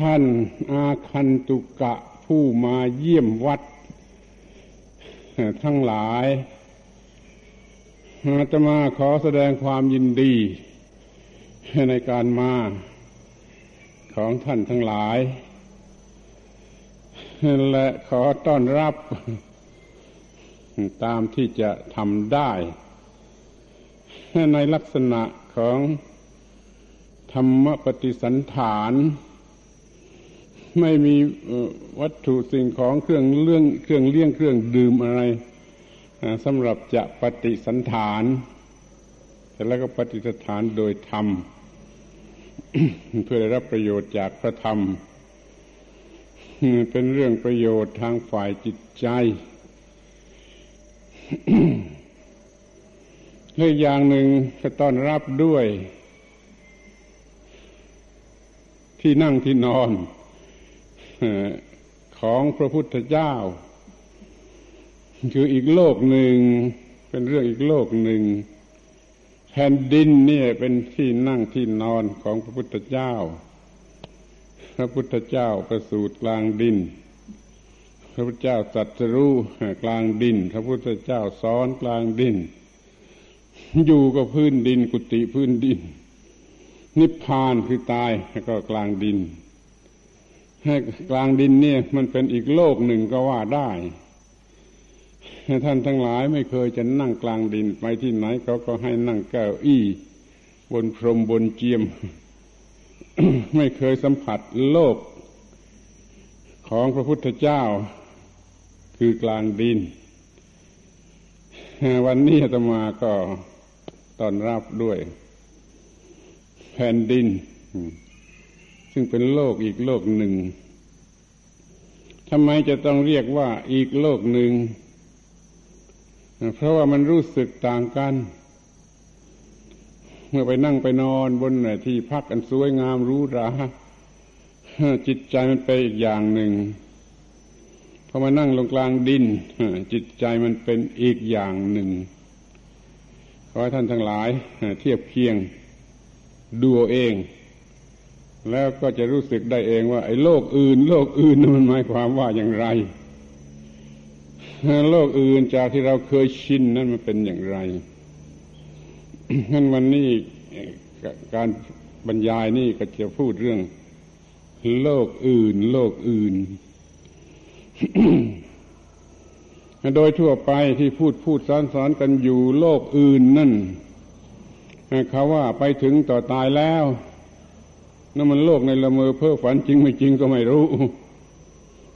ท่านอาคันตุกะผู้มาเยี่ยมวัด ทั้งหลายอาตมาขอแสดงความยินดี ในการมาของท่านทั้งหลาย และขอต้อนรับ ตามที่จะทำได้ ในลักษณะของธรรมปฏิสันฐาน ไม่มีวัตถุสิ่งของเครื่องเรื่องเครื่องเลี้ยงเครื่องดื่มอะไรสำหรับจะปฏิสันฐานแต่แล้วก็ปฏิสถานโดยธรรม เพื่อได้รับประโยชน์จากพระธรรม เป็นเรื่องประโยชน์ทางฝ่ายจิตใจและอย่างหนึ่งก็ต้อนรับด้วย ที่นั่งที่นอน ของพระพุทธเจ้า คืออีกโลกหนึ่ง เป็นเรื่องอีกโลกหนึ่งแผ่นดินนี่เป็นที่นั่งที่นอนของพระพุทธเจ้า พระพุทธเจ้าประสูติกลางดิน พระพุทธเจ้าสัตรู้กลางดิน พระพุทธเจ้าสอนกลางดิน อยู่กับพื้นดินกุฏิพื้นดิน นิพพานคือตายก็กลางดิน กลางดินเนี่ยมันเป็นอีกโลกหนึ่งก็ว่าได้ ท่านทั้งหลายไม่เคยจะนั่งกลางดินไปที่ไหนเขาก็ให้นั่งเก้าอี้ บนพรมบนเจียม ไม่เคยสัมผัสโลก ของพระพุทธเจ้า คือกลางดิน วันนี้ธรรมาก็ตอนรับด้วย แผ่นดิน ซึ่งเป็นโลกอีกโลกหนึ่งทำไมจะต้องเรียกว่าอีกโลกหนึ่ง เพราะว่ามันรู้สึกต่างกัน เมื่อไปนั่งไปนอนบนที่พักอันสวยงามรู้ราจิตใจมันไปอีกอย่างหนึ่งพอมานั่งลงกลางดิน จิตใจมันเป็นอีกอย่างหนึ่งขอให้ท่านทั้งหลายเทียบเคียงดูเอง แล้วก็จะรู้สึกได้เองว่า ไอ้โลกอื่น โลกอื่นมันหมายความว่าอย่างไร โลกอื่นจากที่เราเคยชินนั้นมันเป็นอย่างไรงั้นวันนี้การบรรยายนี่ก็จะพูดเรื่อง โลกอื่น โลกอื่น โดยทั่วไปที่พูดพูดสอนสอนกันอยู่ โลกอื่นนั่นเขาว่าไปถึงต่อตายแล้ว นั่นมันโลกในละเมอเพ้อฝันจริงไม่จริงก็ไม่รู้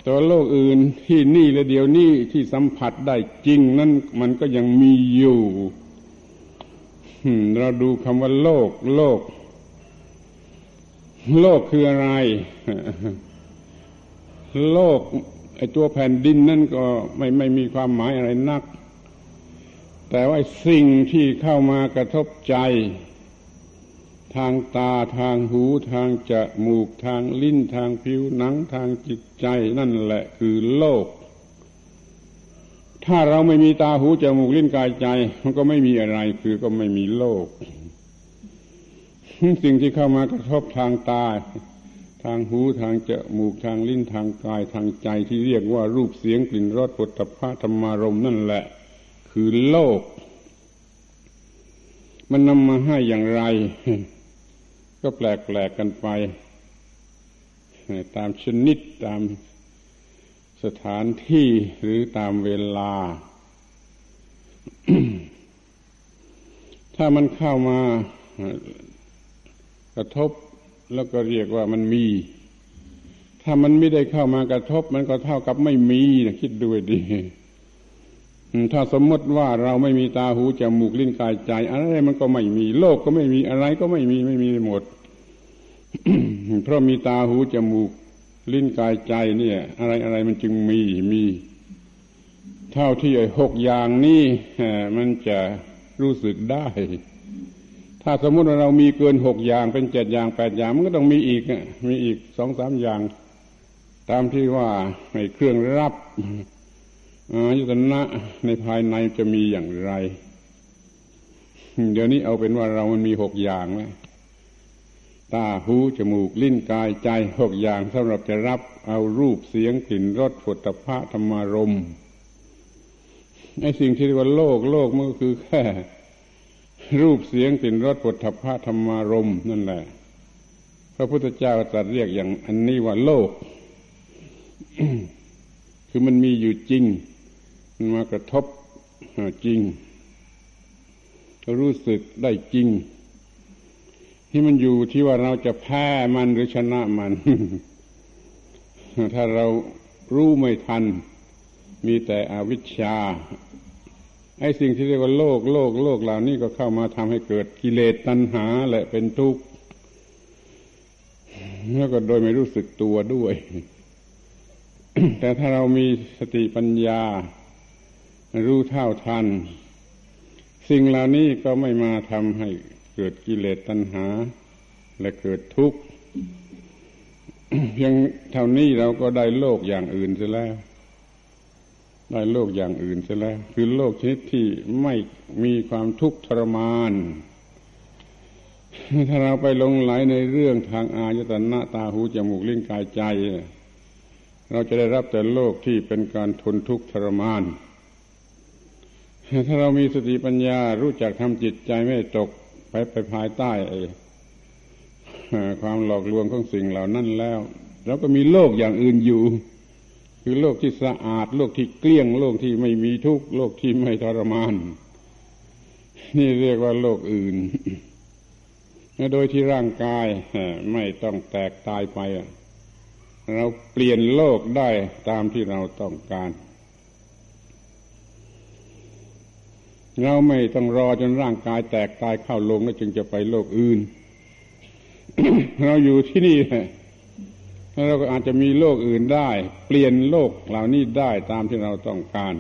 แต่โลกอื่นที่นี่และเดียวนี้ที่สัมผัสได้จริง นั่นมันก็ยังมีอยู่เราดูคำว่าโลก โลก โลกคืออะไร โลกไอ้ตัวแผ่นดินนั่นก็ไม่ไม่มีความหมายอะไรนัก แต่ว่าสิ่งที่เข้ามากระทบใจ ทางตาทางหูทางจมูกทางลิ้นทางผิวหนังทางจิตใจนั่นแหละคือโลก ถ้าเราไม่มีตาหูจมูกลิ้นกายใจ มันก็ไม่มีอะไรคือก็ไม่มีโลก สิ่งที่เข้ามากระทบทางตา ทางหูทางจมูกทางลิ้นทางกายทางใจที่เรียกว่ารูปเสียงกลิ่นรสปุถะพะธรรมารมนั่นแหละ คือโลก มันนำมาให้อย่างไร ก็แปลกแปลกกันไป ตามชนิดตามสถานที่หรือตามเวลา ถ้ามันเข้ามากระทบแล้วก็เรียกว่ามันมี ถ้ามันไม่ได้เข้ามากระทบ มันก็เท่ากับไม่มีนะคิดด้วยดี ถ้าสมมติว่าเราไม่มีตาหูจมูกลิ้นกายใจ อะไรมันก็ไม่มี โลกก็ไม่มีอะไรก็ไม่มีไม่มีหมด เพราะมีตาหูจมูกลิ้นกายใจเนี่ย อะไรอะไรมันจึงมีมี เท่าที่ไอ้หกอย่างนี้มันจะรู้สึกได้ ถ้าสมมติว่าเรามีเกินหกอย่างเป็นเจ็ดอย่างแปดอย่างมันก็ต้องมีอีกมีอีกสองสามอย่าง ตามที่ว่าในเครื่องรับ อายุตนะในภายในจะมีอย่างไร เดี๋ยวนี้เอาเป็นว่าเรามันมีหกอย่างแล้วตาหูจมูกลิ้นกายใจหกอย่างสำหรับจะรับเอารูปเสียงกลิ่นรสผลตภะธรรมารมไอ้สิ่งที่เรียกว่าโลกโลกมันก็คือแค่ รูปเสียงกลิ่นรสผลตภะธรรมารมนั่นแหละ พระพุทธเจ้าตรัสเรียกอย่างอันนี้ว่าโลก คือมันมีอยู่จริง มากระทบจริงรู้สึกได้จริง ที่มันอยู่ที่ว่าเราจะแพ้มันหรือชนะมัน ถ้าเรารู้ไม่ทัน มีแต่อวิชชาไอ้สิ่งที่เรียกว่าโลกโลกโลกเหล่านี้ก็เข้ามาทำให้เกิดกิเลสตัณหาและเป็นทุกข์แล้วก็โดยไม่รู้สึกตัวด้วย แต่ถ้าเรามีสติปัญญา รู้เท่าทัน สิ่งเหล่านี้ก็ไม่มาทำให้เกิดกิเลสตัณหา และเกิดทุกข์เพียงเท่านี้เราก็ได้โลกอย่างอื่นเสียแล้ว ได้โลกอย่างอื่นเสียแล้ว คือโลกชนิดที่ไม่มีความทุกข์ทรมาน ถ้าเราไปลงไหลในเรื่องทางอายตนะตาหูจมูกลิ้นกายใจ เราจะได้รับแต่โลกที่เป็นการทนทุกข์ทรมาน ถ้าเรามีสติปัญญารู้จักทำจิตใจไม่ตกไปไปภายใต้ความหลอกลวงของสิ่งเหล่านั้นแล้วเราก็มีโลกอย่างอื่นอยู่ คือโลกที่สะอาด โลกที่เกลี้ยง โลกที่ไม่มีทุกข์โลกที่ไม่ทรมาน นี่เรียกว่าโลกอื่นโดยที่ร่างกายไม่ต้องแตกตายไปเราเปลี่ยนโลกได้ตามที่เราต้องการ เราไม่ต้องรอจนร่างกายแตกตายเข้าลงแล้วจึงจะไปโลกอื่น เราอยู่ที่นี่แล้วเราก็อาจจะมีโลกอื่นได้ เปลี่ยนโลกเหล่านี้ได้ตามที่เราต้องการ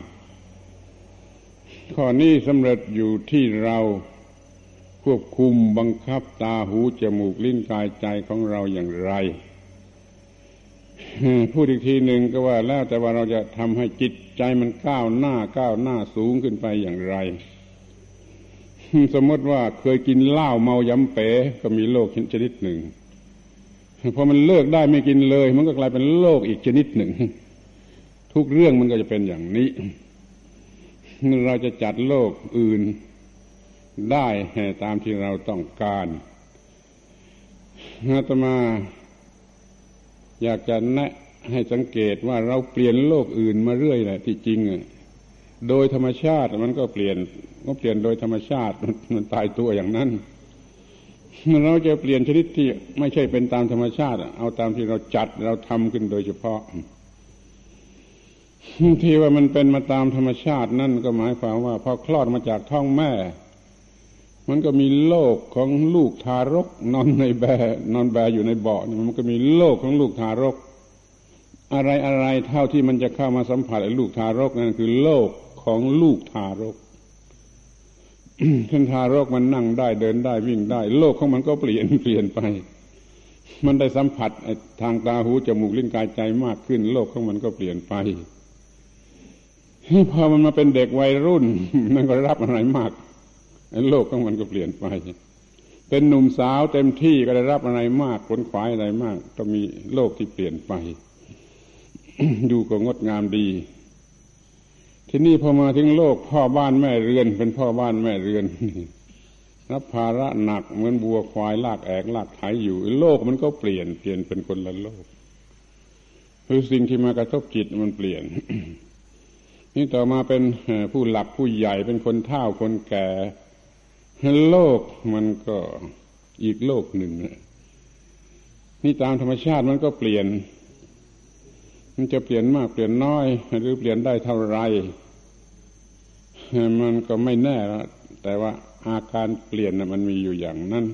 ข้อนี้สำเร็จอยู่ที่เราควบคุมบังคับตาหูจมูกลิ้นกายใจของเราอย่างไรพูดอีกทีหนึ่งก็ว่าแล้วแต่ว่าเราจะทำให้จิต ใจมันก้าวหน้าก้าวหน้าสูงขึ้นไปอย่างไร สมมติว่าเคยกินเหล้าเมายำเป๋ก็มีโรคชนิดหนึ่งพอมันเลิกได้ไม่กินเลย มันก็กลายเป็นโรคอีกชนิดหนึ่ง ทุกเรื่องมันก็จะเป็นอย่างนี้ เราจะจัดโลกอื่นได้ตามที่เราต้องการอาตมา อยากจะแนะ ให้สังเกตว่าเราเปลี่ยนโลกอื่นมาเรื่อยแหละที่จริงโดยธรรมชาติมันก็เปลี่ยนก็เปลี่ยนโดยธรรมชาติมันตายตัวอย่างนั้นเราจะเปลี่ยนชนิดที่ไม่ใช่เป็นตามธรรมชาติ เอาตามที่เราจัดเราทำขึ้นโดยเฉพาะ ที่ว่ามันเป็นมาตามธรรมชาตินั่นก็หมายความว่าพอคลอดมาจากท้องแม่ มันก็มีโลกของลูกทารก นอนในแบนอนแบอยู่ในเบาะมันก็มีโลกของลูกทารก อะไรอะไรเท่าที่มันจะเข้ามาสัมผัสไอ้ลูกทารกนั่นคือโลกของลูกทารกท่านทารกมันนั่งได้เดินได้วิ่งได้ โลกของมันก็เปลี่ยนเปลี่ยนไป มันได้สัมผัสทางตาหูจมูกลิ้นกายใจมากขึ้น โลกของมันก็เปลี่ยนไปพอมันมาเป็นเด็กวัยรุ่น มันก็รับอะไรมากโลกของมันก็เปลี่ยนไป เป็นหนุ่มสาวเต็มที่ก็ได้รับอะไรมากผลขวายอะไรมาก ก็มีโลกที่เปลี่ยนไป ดูก็งดงามดี ที่นี่พอมาถึงโลกพ่อบ้านแม่เรือน เป็นพ่อบ้านแม่เรือนรับภาระหนักเหมือนบัวควายลากแอกลากไถอยู่ โลกมันก็เปลี่ยนเปลี่ยนเป็นคนละโลก คือสิ่งที่มากระทบจิตมันเปลี่ยน นี่ต่อมาเป็นผู้หลักผู้ใหญ่เป็นคนเฒ่าคนแก่โลกมันก็อีกโลกหนึ่งนี่ตามธรรมชาติมันก็เปลี่ยน มันจะเปลี่ยนมากเปลี่ยนน้อย หรือเปลี่ยนได้เท่าไร มันก็ไม่แน่แล้วแต่ว่าอาการเปลี่ยนมันมีอยู่อย่างนั้น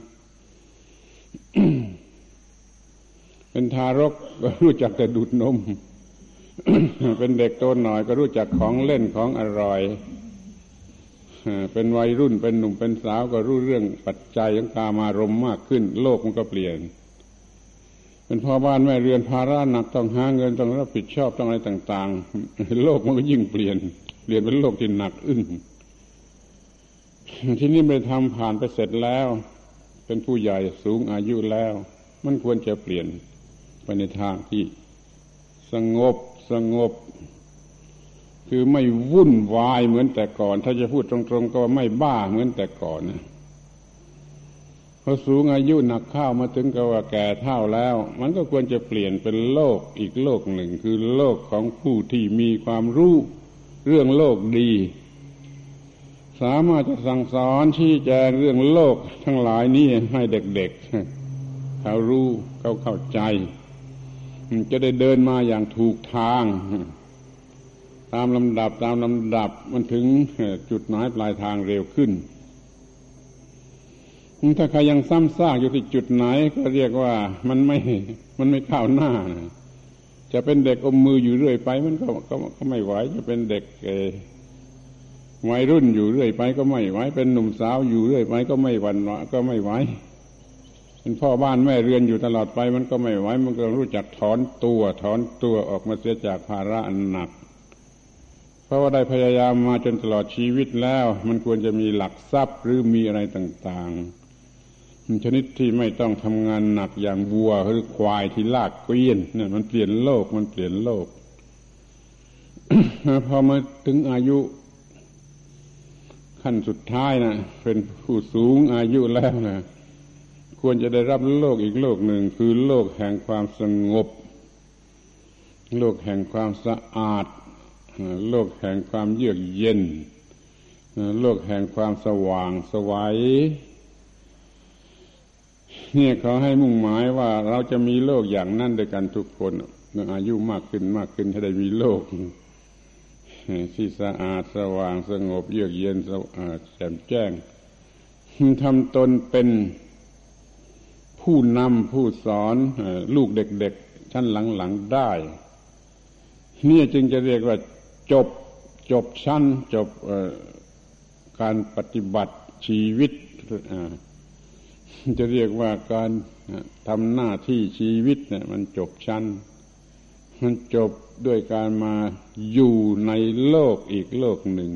เป็นทารกก็รู้จักแต่ดูดนม เป็นเด็กโตหน่อยก็รู้จักของเล่นของอร่อยเป็นวัยรุ่นเป็นหนุ่มเป็นสาวก็รู้เรื่องปัจจัยของกามารมมากขึ้น โลกมันก็เปลี่ยน เป็นพ่อบ้านแม่เรือนภาระหนักต้องหาเงินต้องรับผิดชอบต้องอะไรต่าง ๆ โลกมันก็ยิ่งเปลี่ยน เปลี่ยนเป็นโลกที่หนักอึ้งที่นี่ไปทำผ่านไปเสร็จแล้ว เป็นผู้ใหญ่สูงอายุแล้ว มันควรจะเปลี่ยนไปในทางที่สงบสงบ คือไม่วุ่นวายเหมือนแต่ก่อน ถ้าจะพูดตรงๆ ก็ไม่บ้าเหมือนแต่ก่อนนะ พอสูงอายุหนักข้าวมาถึงกับว่าแก่เท่าแล้ว มันก็ควรจะเปลี่ยนเป็นโลกอีกโลกหนึ่ง คือโลกของผู้ที่มีความรู้เรื่องโลกดี สามารถจะสั่งสอนชี้แจงเรื่องโลกทั้งหลายนี้ให้เด็กๆเขารู้เขาเข้าใจ จะได้เดินมาอย่างถูกทาง ตามลำดับตามลำดับมันถึงจุดหมายปลายทางเร็วขึ้น ถ้าใครยังซ้ำซากอยู่ที่จุดไหน ก็เรียกว่ามันไม่มันไม่ข้าวหน้านะจะเป็นเด็กอมมืออยู่เรื่อยไป มันก็ก็ก็ไม่ไหวจะเป็นเด็กวัยรุ่นอยู่เรื่อยไป ก็ไม่ไหวเป็นหนุ่มสาวอยู่เรื่อยไป ก็ไม่หวั่นก็ไม่ไหวเป็นพ่อบ้านแม่เรือนอยู่ตลอดไป มันก็ไม่ไหวมันก็รู้จักถอนตัวถอนตัวออกมาเสียจากภาระอันหนัก เพราะว่าได้พยายามมาจนตลอดชีวิตแล้ว มันควรจะมีหลักทรัพย์หรือมีอะไรต่าง ๆ ชนิดที่ไม่ต้องทำงานหนักอย่างวัวหรือควายที่ลากเกวียนเนี่ยมันเปลี่ยนโลกมันเปลี่ยนโลกพอมาถึงอายุ ขั้นสุดท้ายนะเป็นผู้สูงอายุแล้วนะควรจะได้รับโลกอีกโลกหนึ่งคือโลกแห่งความสงบ โลกแห่งความสะอาด โลกแห่งความเยือกเย็น โลกแห่งความสว่างสวัย นี่ยเขาให้มุ่งหมายว่าเราจะมีโลกอย่างนั้นด้วยกันทุกคนเมื่ออายุมากขึ้นมากขึ้นถ้ได้มีโลกที่สะอาดสว่างสงบเยือกเย็นแจ่มแจ้งทำตนเป็นผู้นำผู้สอนลูกเด็กๆชั้นหลังๆได้ นี่จึงจะเรียกว่าจบจบชั้นจบการปฏิบัติชีวิต จะเรียกว่าการทำหน้าที่ชีวิตเนี่ย มันจบชั้น มันจบด้วยการมาอยู่ในโลกอีกโลกหนึ่ง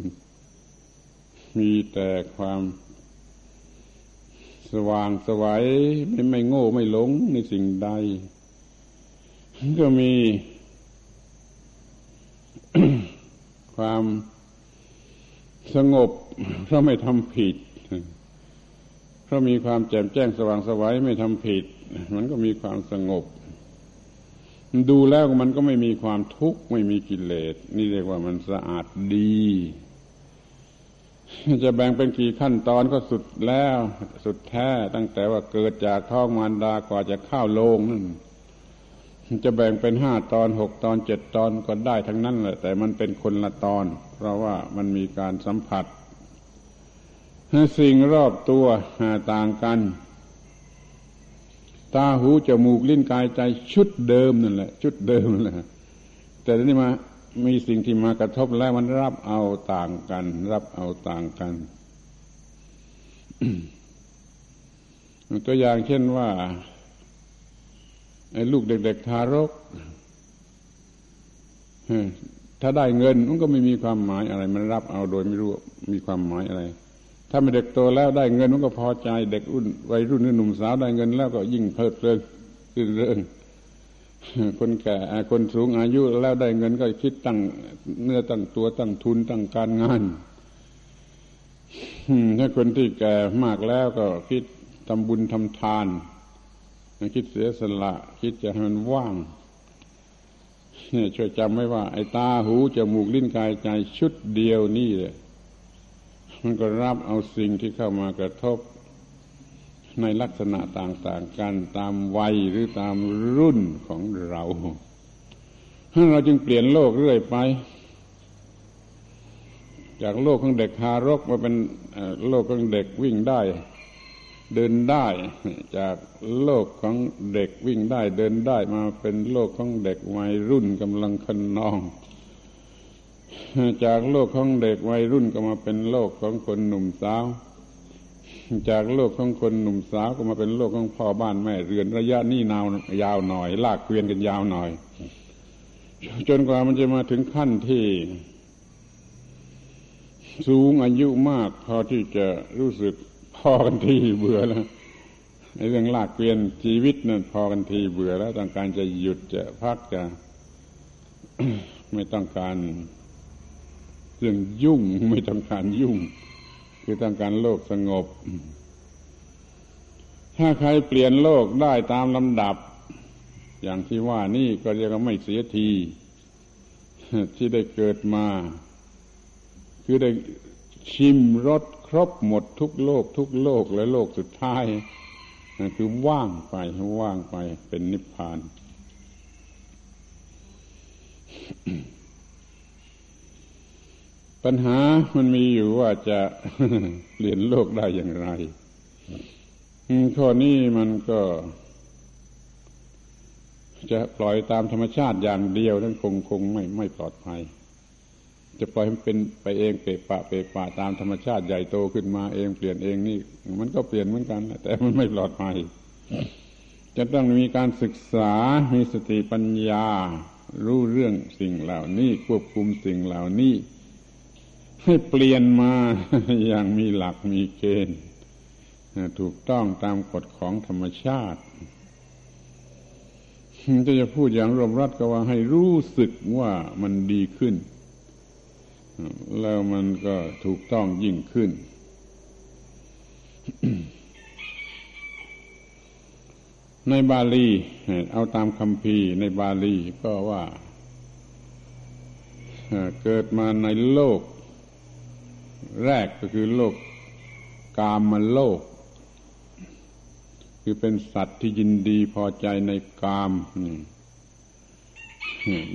มีแต่ความสว่างสวัยไม่ไม่โง่ไม่หลงในสิ่งใด ก็มี ความสงบเพราะไม่ทำผิด เพรามีความแจ่มแจ้งสว่างสวัยไม่ทำผิด มันก็มีความสงบ ดูแล้วมันก็ไม่มีความทุกข์ไม่มีกิเลส นี่เรียกว่ามันสะอาดดี จะแบ่งเป็นกี่ขั้นตอนก็สุดแล้ว สุดแท้ตั้งแต่ว่าเกิดจากท้องมารดากว่าจะเข้าโลงนั่นจะแบ่งเป็นห้าตอนหกตอนเจ็ดตอนก็ได้ทั้งนั้นแหละแต่มันเป็นคนละตอน เพราะว่ามันมีการสัมผัส สิ่งรอบตัวต่างกัน ตาหูจมูกลิ้นกายใจชุดเดิมนั่นแหละ ชุดเดิมนั่นแหละแต่ทีนี้มามีสิ่งที่มากระทบแล้วมันรับเอาต่างกัน รับเอาต่างกันตัวอย่างเช่นว่าไอ้ลูกเด็ก ๆ ทารกถ้าได้เงินมันก็ไม่มีความหมายอะไร มันรับเอาโดยไม่รู้มีความหมายอะไร ถ้าไม่เด็กโตแล้วได้เงินมันก็พอใจ เด็กรุ่นวัยรุ่นหนุ่มสาวได้เงินแล้วก็ยิ่งเพลิดเพลินรื่นเริงคนแก่คนสูงอายุแล้วได้เงินก็คิดตั้งเนื้อตั้งตัวตั้งทุนตั้งการงานถ้าคนที่แก่มากแล้วก็คิดทำบุญทำทาน คิดเสียสละ คิดจะให้มันว่างเนี่ยช่วยจำไว้ว่า ไอ้ตาหูจมูกลิ้นกายใจชุดเดียวนี่เลย มันก็รับเอาสิ่งที่เข้ามากระทบ ในลักษณะต่างๆกันตามวัยหรือตามรุ่นของเราเราจึงเปลี่ยนโลกเรื่อยไป จากโลกของเด็กทารกมาเป็นโลกของเด็กวิ่งได้ เดินได้ จากโลกของเด็กวิ่งได้ เดินได้มาเป็นโลกของเด็กวัยรุ่นกำลังคนนอง จากโลกของเด็กวัยรุ่นก็มาเป็นโลกของคนหนุ่มสาว จากโลกของคนหนุ่มสาวก็มาเป็นโลกของพ่อบ้านแม่เรือนระยะนี้นาวยาวหน่อย ลากเกวียนกันยาวหน่อย จนกว่ามันจะมาถึงขั้นที่ สูงอายุมากพอที่จะรู้สึกพอกันที่เบื่อแล้วในเรื่องลากเกวียนชีวิตนั่นพอกันทีเบื่อแล้วต้องการจะหยุดจะพักจะ ไม่ต้องการ รื่องยุ่งไม่ต้องการยุ่ง คือต้องการโลกสงบ ถ้าใครเปลี่ยนโลกได้ตามลำดับ อย่างที่ว่านี่ก็เรียกว่าไม่เสียที ที่ได้เกิดมา คือได้ชิมรสครบหมดทุกโลก ทุกโลกและโลกสุดท้ายคือว่างไปว่างไปเป็นนิพพาน ปัญหามันมีอยู่ว่าจะเปลี่ยนโลกได้อย่างไรข้อนี้มันก็ จะปล่อยตามธรรมชาติอย่างเดียวนั้นคงคงไม่ไม่ปลอดภัย จะปล่อยมันเป็นไปเองเปะปะเปะปะตามธรรมชาติใหญ่โตขึ้นมาเองเปลี่ยนเองนี่ มันก็เปลี่ยนเหมือนกันแต่มันไม่ปลอดภัย จะต้องมีการศึกษา มีสติปัญญา รู้เรื่องสิ่งเหล่านี้ควบคุมสิ่งเหล่านี้ ให้เปลี่ยนมาอย่างมีหลักมีเกณฑ์ถูกต้องตามกฎของธรรมชาติจะจะพูดอย่างรวมรัดก็ว่าให้รู้สึกว่ามันดีขึ้น แล้วมันก็ถูกต้องยิ่งขึ้น ในบาลี เอาตามคำพีในบาลีก็ว่า เกิดมาในโลก แรกก็คือโลกกามมโลก คือเป็นสัตว์ที่ยินดีพอใจในกาม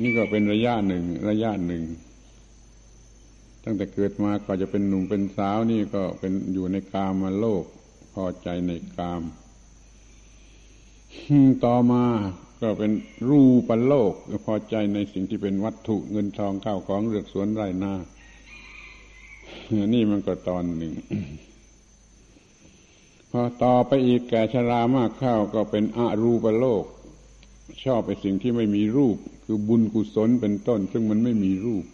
นี่ก็เป็นระยะหนึ่ง ระยะหนึ่ง ตั้งแต่เกิดมาก็จะเป็นหนุ่มเป็นสาวนี่ก็เป็นอยู่ในกามาโลก พอใจในกาม ต่อมาก็เป็นรูปโลก พอใจในสิ่งที่เป็นวัตถุเงินทองข้าวของเรือกสวนไร่นา นี่มันก็ตอนหนึ่ง พอต่อไปอีกแก่ชรามากเข้าก็เป็นอรูปโลก ชอบไปสิ่งที่ไม่มีรูป คือบุญกุศลเป็นต้น ซึ่งมันไม่มีรูป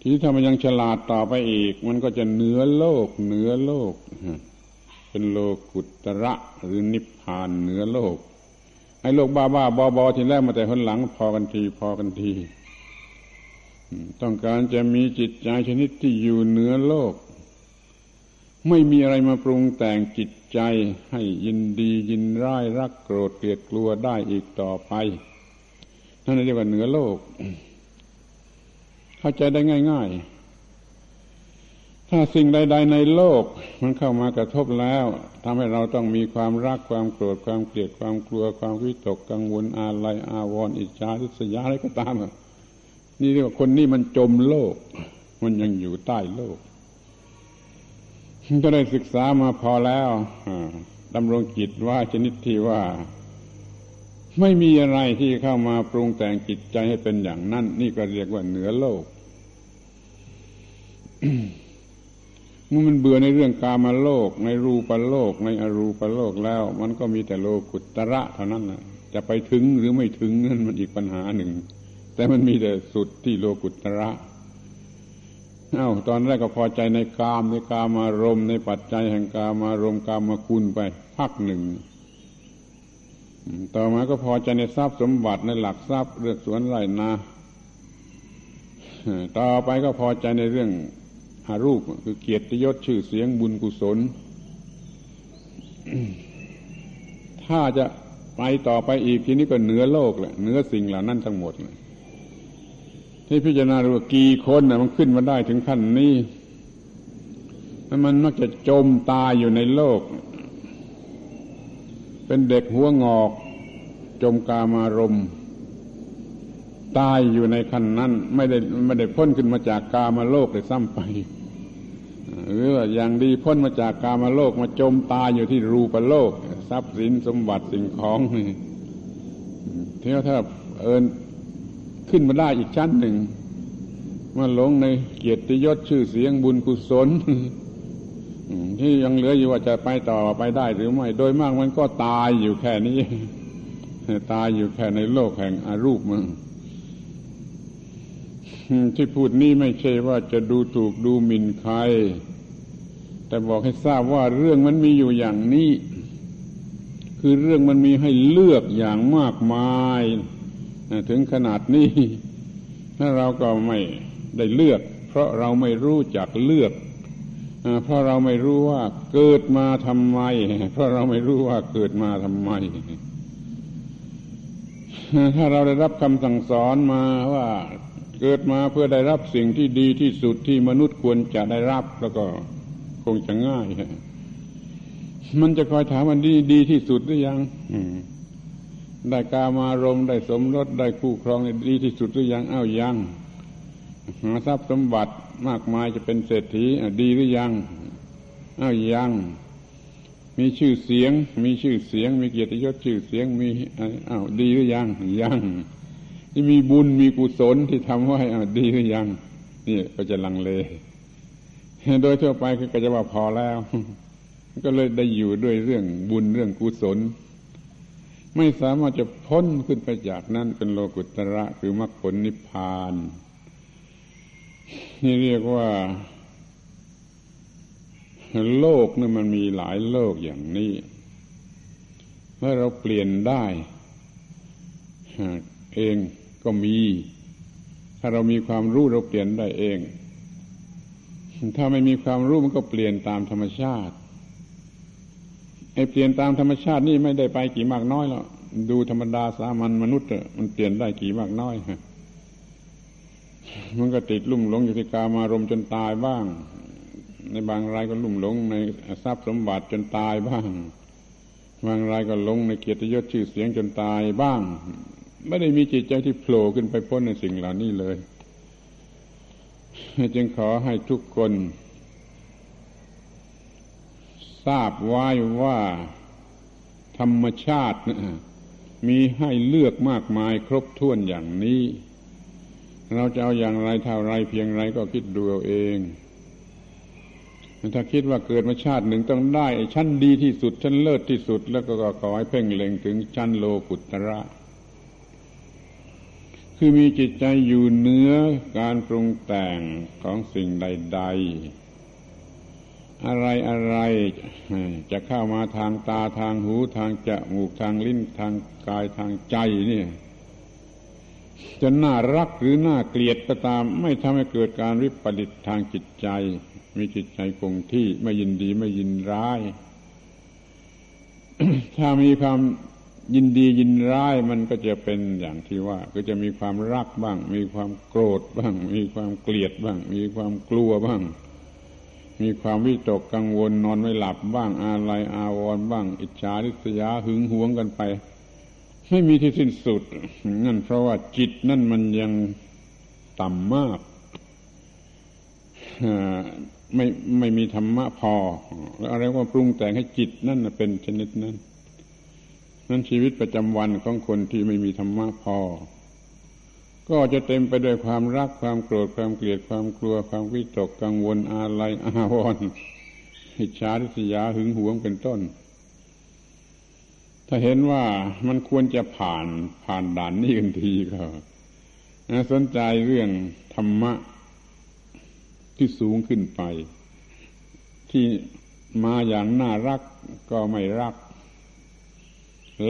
ทีนี้ถ้ามันยังฉลาดต่อไปอีก มันก็จะเหนือโลก เหนือโลก เป็นโลกุตระหรือนิพพานเหนือโลกไอ้โลกบ้าบ้าบอบอทีแรกมาแต่คนหลัง พอกันที พอกันที ต้องการจะมีจิตใจชนิดที่อยู่เหนือโลก ไม่มีอะไรมาปรุงแต่งจิตใจให้ยินดียินร้ายรักโกรธเกลียดกลัวได้อีกต่อไป นั่นเรียกว่าเหนือโลก เข้าใจได้ง่าย ๆ ถ้าสิ่งใด ๆ ในโลก มันเข้ามากระทบแล้วทำให้เราต้องมีความรักความโกรธความเกลียดความกลัว ความวิตกกังวลอาลัยอาวรณ์อิจฉาทิษยาอะไรก็ตาม นี่เรียกว่าคนนี้มันจมโลก มันยังอยู่ใต้โลกก็ได้ศึกษามาพอแล้วดำรงจิตว่าชนิดที่ว่า ไม่มีอะไรที่เข้ามาปรุงแต่งจิตใจให้เป็นอย่างนั้น นี่ก็เรียกว่าเหนือโลกเมื่อมันเบื่อในเรื่องกามาโลก ในรูปโลก ในอรูปโลกแล้ว มันก็มีแต่โลกุตระเท่านั้นนะจะไปถึงหรือไม่ถึงนั่นมันอีกปัญหาหนึ่ง แต่มันมีแต่สุดที่โลกุตระอา้าวตอนแรกก็พอใจในกามในกามารมในปัจจัยแห่งกามารมกามาคุณไปพักหนึ่ง ต่อมาก็พอใจในทรัพย์สมบัติในหลักทรัพย์เรื่องสวนไร่นาต่อไปก็พอใจในเรื่องอารูป คือเกียรติยศชื่อเสียงบุญกุศล ถ้าจะไปต่อไปอีกทีนี้ก็เหนือโลกแหละเหนือสิ่งเหล่านั้นทั้งหมดเลย ที่พิจารณาดูกี่คนนะมันขึ้นมาได้ถึงขั้นนี้มันมักจะจมตายอยู่ในโลก เป็นเด็กหัวงอก จมกามารมตายอยู่ในขั้นนั้น ไม่ได้ไม่ได้พ้นขึ้นมาจากกามาโลกเลยซ้ำไปหรือว่าอย่างดีพ้นมาจากกามาโลกมาจมตายอยู่ที่รูปโลก ทรัพย์สินสมบัติสิ่งของนี่ทีนี้ถ้าเอิน ขึ้นมาได้อีกชั้นหนึ่งมาหลงในเกียรติยศชื่อเสียงบุญกุศลที่ยังเหลืออยู่ว่าจะไปต่อไปได้หรือไม่ โดยมากมันก็ตายอยู่แค่นี้ ตายอยู่แค่ในโลกแห่งอารูปมึงที่พูดนี้ไม่ใช่ว่าจะดูถูกดูหมิ่นใคร แต่บอกให้ทราบว่าเรื่องมันมีอยู่อย่างนี้ คือเรื่องมันมีให้เลือกอย่างมากมาย ถึงขนาดนี้ถ้าเราก็ไม่ได้เลือก เพราะเราไม่รู้จักเลือกเพราะเราไม่รู้ว่าเกิดมาทำไม เพราะเราไม่รู้ว่าเกิดมาทำไม ถ้าเราได้รับคำสั่งสอนมาว่าเกิดมาเพื่อได้รับสิ่งที่ดีที่สุดที่มนุษย์ควรจะได้รับแล้วก็คงจะง่าย มันจะคอยถามมันดีดีที่สุดหรือยัง ได้กามารมได้สมรสได้คู่ครองดีที่สุดหรือยังอ้าวยังหาทรัพย์สมบัติมากมายจะเป็นเศรษฐีดีหรือยังอ้าวยัง มีชื่อเสียง มีชื่อเสียง มีเกียรติยศชื่อเสียงมีอ้าวดีหรือยังยังที่มีบุญมีกุศลที่ทำไว้อ้าวดีหรือยัง นี่ก็จะลังเลโดยทั่วไปก็จะว่าพอแล้ว ก็เลยได้อยู่ด้วยเรื่องบุญเรื่องกุศล ไม่สามารถจะพ้นขึ้นไปจากนั้นเป็นโลกุตระคือมรรคผลนิพพานนี่เรียกว่า โลกนี่มันมีหลายโลกอย่างนี้เมื่อเราเปลี่ยนได้เองก็มี ถ้าเรามีความรู้เราเปลี่ยนได้เอง ถ้าไม่มีความรู้มันก็เปลี่ยนตามธรรมชาติ เปลี่ยนตามธรรมชาตินี่ไม่ได้ไปกี่มากน้อยแล้วดูธรรมดาสามัญมนุษย์มันเปลี่ยนได้กี่มากน้อยฮะมันก็ติดลุ่มหลงอยู่ที่กามารมจนตายบ้าง ในบางรายก็ลุ่มหลงในทรัพย์สมบัติจนตายบ้าง บางรายก็หลงในเกียรติยศชื่อเสียงจนตายบ้าง ไม่ได้มีจิตใจที่โผล่ขึ้นไปพ้นในสิ่งเหล่านี้เลยจึงขอให้ทุกคน ทราบไว้ว่าธรรมชาติมีให้เลือกมากมายครบถ้วนอย่างนี้ เราจะเอาอย่างไรเท่าไรเพียงไรก็คิดดูเอาเองถ้าคิดว่าเกิดมาชาติหนึ่งต้องได้ชั้นดีที่สุดชั้นเลิศที่สุด แล้วก็ขอให้เพ่งเล็งถึงชั้นโลกุตระ คือมีจิตใจอยู่เหนือการปรุงแต่งของสิ่งใด ๆ อะไรอะไรจะเข้ามาทางตาทางหูทางจมูกทางลิ้นทางกายทางใจเนี่ยจะน่ารักหรือน่าเกลียดก็ตาม ไม่ทำให้เกิดการวิปริตทางจิตใจ มีจิตใจคงที่ไม่ยินดีไม่ยินร้าย ถ้ามีความยินดียินร้ายมันก็จะเป็นอย่างที่ว่า ก็จะมีความรักบ้าง มีความโกรธบ้าง มีความเกลียดบ้าง มีความกลัวบ้าง มีความวิตกกังวลนอนไม่หลับบ้างอาลัยอาวรบ้าง อิจฉาริษยาหึงหวงกันไป ไม่มีที่สิ้นสุด นั่นเพราะว่าจิตนั่นมันยังต่ำมากไม่ไม่มีธรรมะพอ แล้วอะไรว่าปรุงแต่งให้จิตนั่นเป็นชนิดนั้น นั่นชีวิตประจำวันของคนที่ไม่มีธรรมะพอ ก็จะเต็มไปด้วยความรักความโกรธความเกลียดความกลัวความวิตกกังวลอาลัยอาวรณ์หิจฉาทิษยาหึงหวงเป็นต้น ถ้าเห็นว่ามันควรจะผ่านผ่านด่านนี้กันทีก็สนใจเรื่องธรรมะที่สูงขึ้นไป ที่มาอย่างน่ารักก็ไม่รัก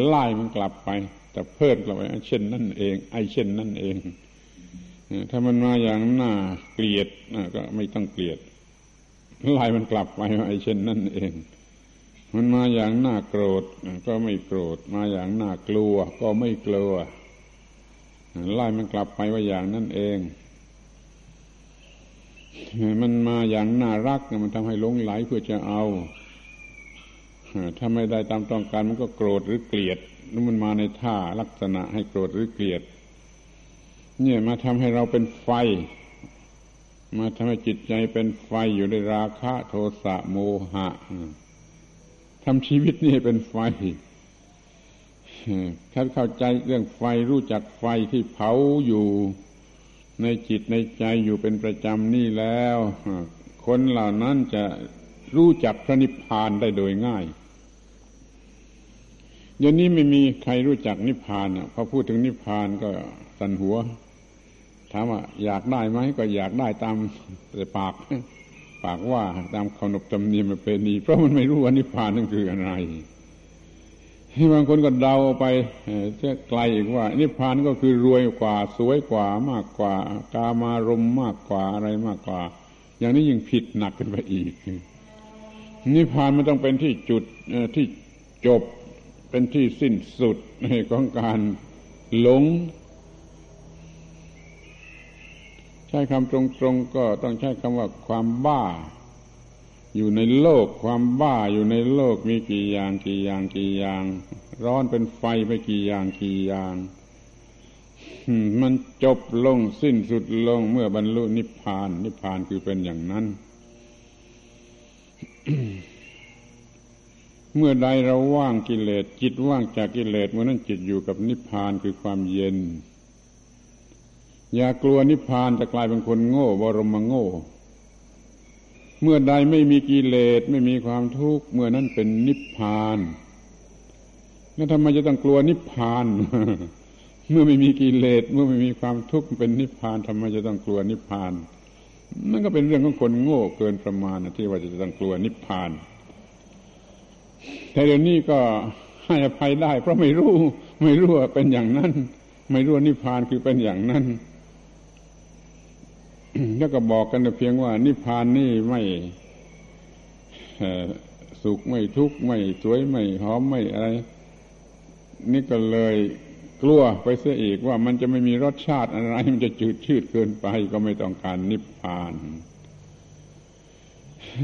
ไล่มันกลับไป แต่เพิ่มกลับไปเช่นนั่นเอง ไอเช่นนั่นเองถ้ามันมาอย่างหน้าเกลียดก็ไม่ต้องเกลียดไล่มันกลับไปไอเช่นนั่นเอง มันมาอย่างหน้าโกรธก็ไม่โกรธ มาอย่างหน้ากลัว ก็ไม่กลัวไล่มันกลับไปว่าอย่างนั่นเอง มันมาอย่างน่ารักมันทำให้หลงไหลเพื่อจะเอาถ้าไม่ได้ตามต้องการมันก็โกรธหรือเกลียด นั่นมันมาในท่าลักษณะให้โกรธหรือเกลียด เนี่ยมาทำให้เราเป็นไฟ มาทำให้จิตใจเป็นไฟอยู่ในราคะโทสะโมหะทำชีวิตนี่เป็นไฟถ้าเข้าใจเรื่องไฟรู้จักไฟที่เผาอยู่ในจิตในใจอยู่เป็นประจำนี่แล้ว คนเหล่านั้นจะรู้จักพระนิพพานได้โดยง่าย เดี๋ยวนี้ไม่มีใครรู้จักนิพพานอะพอพูดถึงนิพพานก็สันหัว ถามว่าอยากได้ไหมก็อยากได้ตามแต่ปาก ปากว่าตามขนบธรรมเนียมประเพณีเพราะมันไม่รู้ว่านิพพานนั่นคืออะไรที่บางคนก็เดาไปเสียไกลอีกว่า นิพพานก็คือรวยกว่า สวยกว่ามากกว่ากามารมมากกว่าอะไรมากกว่า อย่างนี้ยิ่งผิดหนักขึ้นไปอีกนิพพานมันต้องเป็นที่จุดที่จบ เป็นที่สิ้นสุดของการหลง ใช้คำตรงๆก็ต้องใช้คำว่าความบ้า อยู่ในโลกความบ้าอยู่ในโลกมีกี่อย่างกี่อย่างกี่อย่าง ร้อนเป็นไฟไปกี่อย่างกี่อย่างมันจบลงสิ้นสุดลงเมื่อบรรลุนิพพาน นิพพานคือเป็นอย่างนั้น เมื่อใดเราว่างกิเลสจิตว่างจากกิเลสเมื่อนั้นจิตอยู่กับนิพพานคือความเย็น อย่ากลัวนิพพานจะกลายเป็นคนโง่บรมโง่ เมื่อใดไม่มีกิเลสไม่มีความทุกข์เมื่อนั้นเป็นนิพพานแล้วทำไมจะต้องกลัวนิพพาน เมื่อไม่มีกิเลสเมื่อไม่มีความทุกข์เป็นนิพพานทำไมจะต้องกลัวนิพพานนั่นก็เป็นเรื่องของคนโง่เกินประมาณที่ว่าจะต้องกลัวนิพพาน แต่เดี๋ยวนี้ก็ให้อภัยได้ เพราะไม่รู้ ไม่รู้ว่าเป็นอย่างนั้น ไม่รู้นิพพานคือเป็นอย่างนั้น แล้วก็บอกกันเพียงว่า นิพพานนี่ไม่สุขไม่ทุกข์ไม่สวยไม่หอมไม่อะไร นี่ก็เลยกลัวไปเสียอีกว่ามันจะไม่มีรสชาติอะไร มันจะจืดชืดเกินไปก็ไม่ต้องการนิพพาน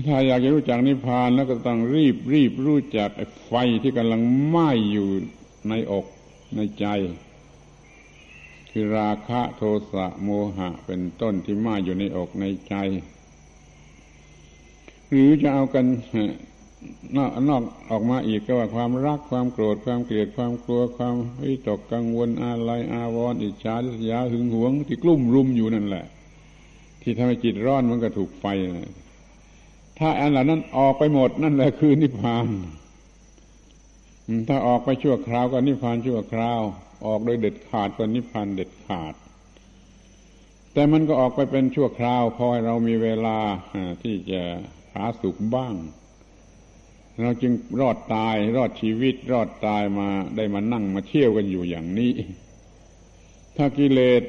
ถ้าอยากจะรู้จักนิพพานแล้วก็ต้องรีบรีบรู้จักไฟที่กำลังไหม้อยู่ในอกในใจ คือราคะโทสะโมหะเป็นต้นที่ไหมาอยู่ในอกในใจ หรือจะเอากันนอกนอกออกมาอีกก็ว่าความรักความโกรธความเกลียดความกลัวความวิตกกังวลอะไรอาวรณ์อิจฉาทิษยาหึงหวงที่กลุ่มรุมอยู่นั่นแหละ ที่ทำให้จิตร้อนมันก็ถูกไฟ ถ้าอันเหล่านั้นออกไปหมดนั่นแหละคือนิพพาน ถ้าออกไปชั่วคราวก็นิพพานชั่วคราว ออกโดยเด็ดขาดก็นิพพานเด็ดขาด แต่มันก็ออกไปเป็นชั่วคราวพอให้เรามีเวลาที่จะหาสุขบ้าง เราจึงรอดตายรอดชีวิต รอดตายมาได้มานั่งมาเที่ยวกันอยู่อย่างนี้ ถ้ากิเลส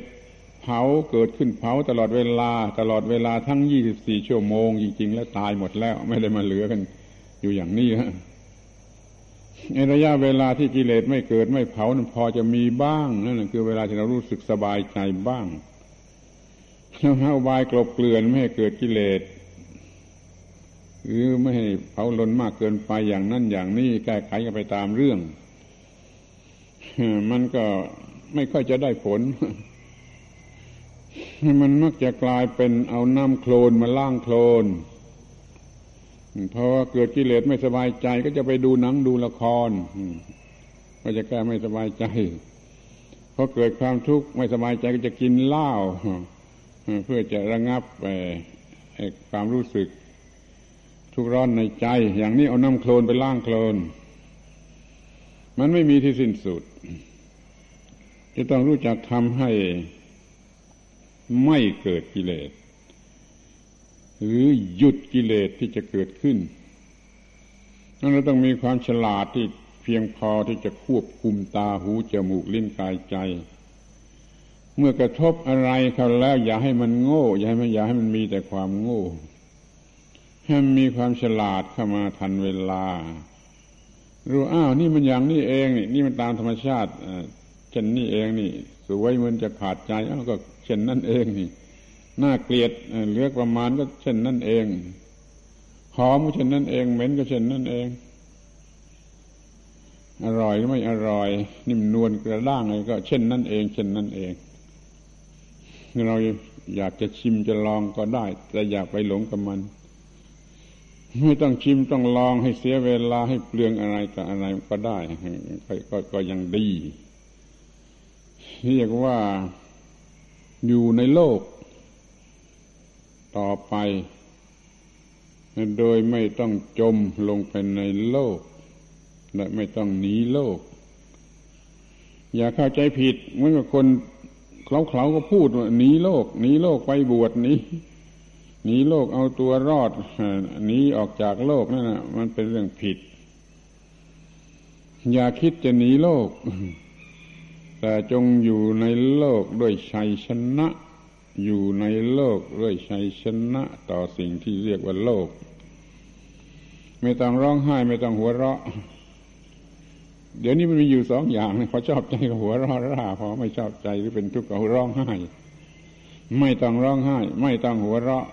เผาเกิดขึ้นเผาตลอดเวลา ตลอดเวลาทั้งยี่สิบสี่ชั่วโมงจริง ๆ แล้วตายหมดแล้ว ไม่ได้มาเหลือกัน อยู่อย่างนี้ฮะในระยะเวลาที่กิเลสไม่เกิดไม่เผานั้นพอจะมีบ้างนั่นคือเวลาที่เรารู้สึกสบายใจบ้างแล้วหาบายกลบเกลื่อนไม่ให้เกิดกิเลสหรือไม่ให้เผาลนมากเกินไปอย่างนั้นอย่างนี้แก้ไขกันไปตามเรื่อง มันก็ไม่ค่อยจะได้ผล มันมักจะกลายเป็นเอาน้ำโคลนมาล้างโคลนเพอเกิดกิเลสไม่สบายใจก็จะไปดูหนังดูละครก็จะแก้ไม่สบายใจพอเกิดความทุกข์ไม่สบายใจก็จะกินเหล้าเพื่อจะระงับความรู้สึก ทุกร้อนในใจ อย่างนี้เอาน้ำโคลนไปล้างโคลน มันไม่มีที่สิ้นสุด จะต้องรู้จักทำให้ ไม่เกิดกิเลส หรือหยุดกิเลสที่จะเกิดขึ้นนั้นเราต้องมีความฉลาดที่เพียงพอที่จะควบคุมตาหูจมูกลิ้นกายใจ เมื่อกระทบอะไรเขาแล้ว อย่าให้มันโง่ อย่าให้มันอย่าให้มันมีแต่ความโง่ให้มันมีความฉลาดเข้ามาทันเวลารู้อ้าวนี่มันอย่างนี้เองนี่นี่มันตามธรรมชาติเช่นนี้เองนี่สวยมันจะขาดใจอ้าวก็ เช่นนั่นเองนี่น่าเกลียดเหลือประมาณก็เช่นนั่นเองหอมก็เช่นนั่นเอง เหม็นก็เช่นนั่นเอง อร่อยหรือไม่อร่อย นิ่มนวลกระด้างอะไรก็เช่นนั่นเอง เช่นนั่นเอง เราอยากจะชิมจะลองก็ได้ แต่อย่าไปหลงกับมัน ไม่ต้องชิมต้องลองให้เสียเวลาให้เปลืองอะไรแต่อะไรก็ได้ก็ก็ยังดีเรียกว่า อยู่ในโลก ต่อไป โดยไม่ต้องจมลงไปในโลก และไม่ต้องหนีโลก อย่าเข้าใจผิดเมื่อคนเขาเขาก็พูดว่าหนีโลกหนีโลกไปบวชนี้หนีโลกเอาตัวรอดหนีออกจากโลกนั่นนะมันเป็นเรื่องผิด อย่าคิดจะหนีโลก แต่จงอยู่ในโลกด้วยชัยชนะ อยู่ในโลกด้วยชัยชนะ ต่อสิ่งที่เรียกว่าโลก ไม่ต้องร้องไห้ไม่ต้องหัวเราะ เดี๋ยวนี้มันมีอยู่สองอย่างพอชอบใจก็หัวเราะร่าพอไม่ชอบใจหรือเป็นทุกข์ก็ร้องไห้ ไม่ต้องร้องไห้ ไม่ต้องหัวเราะ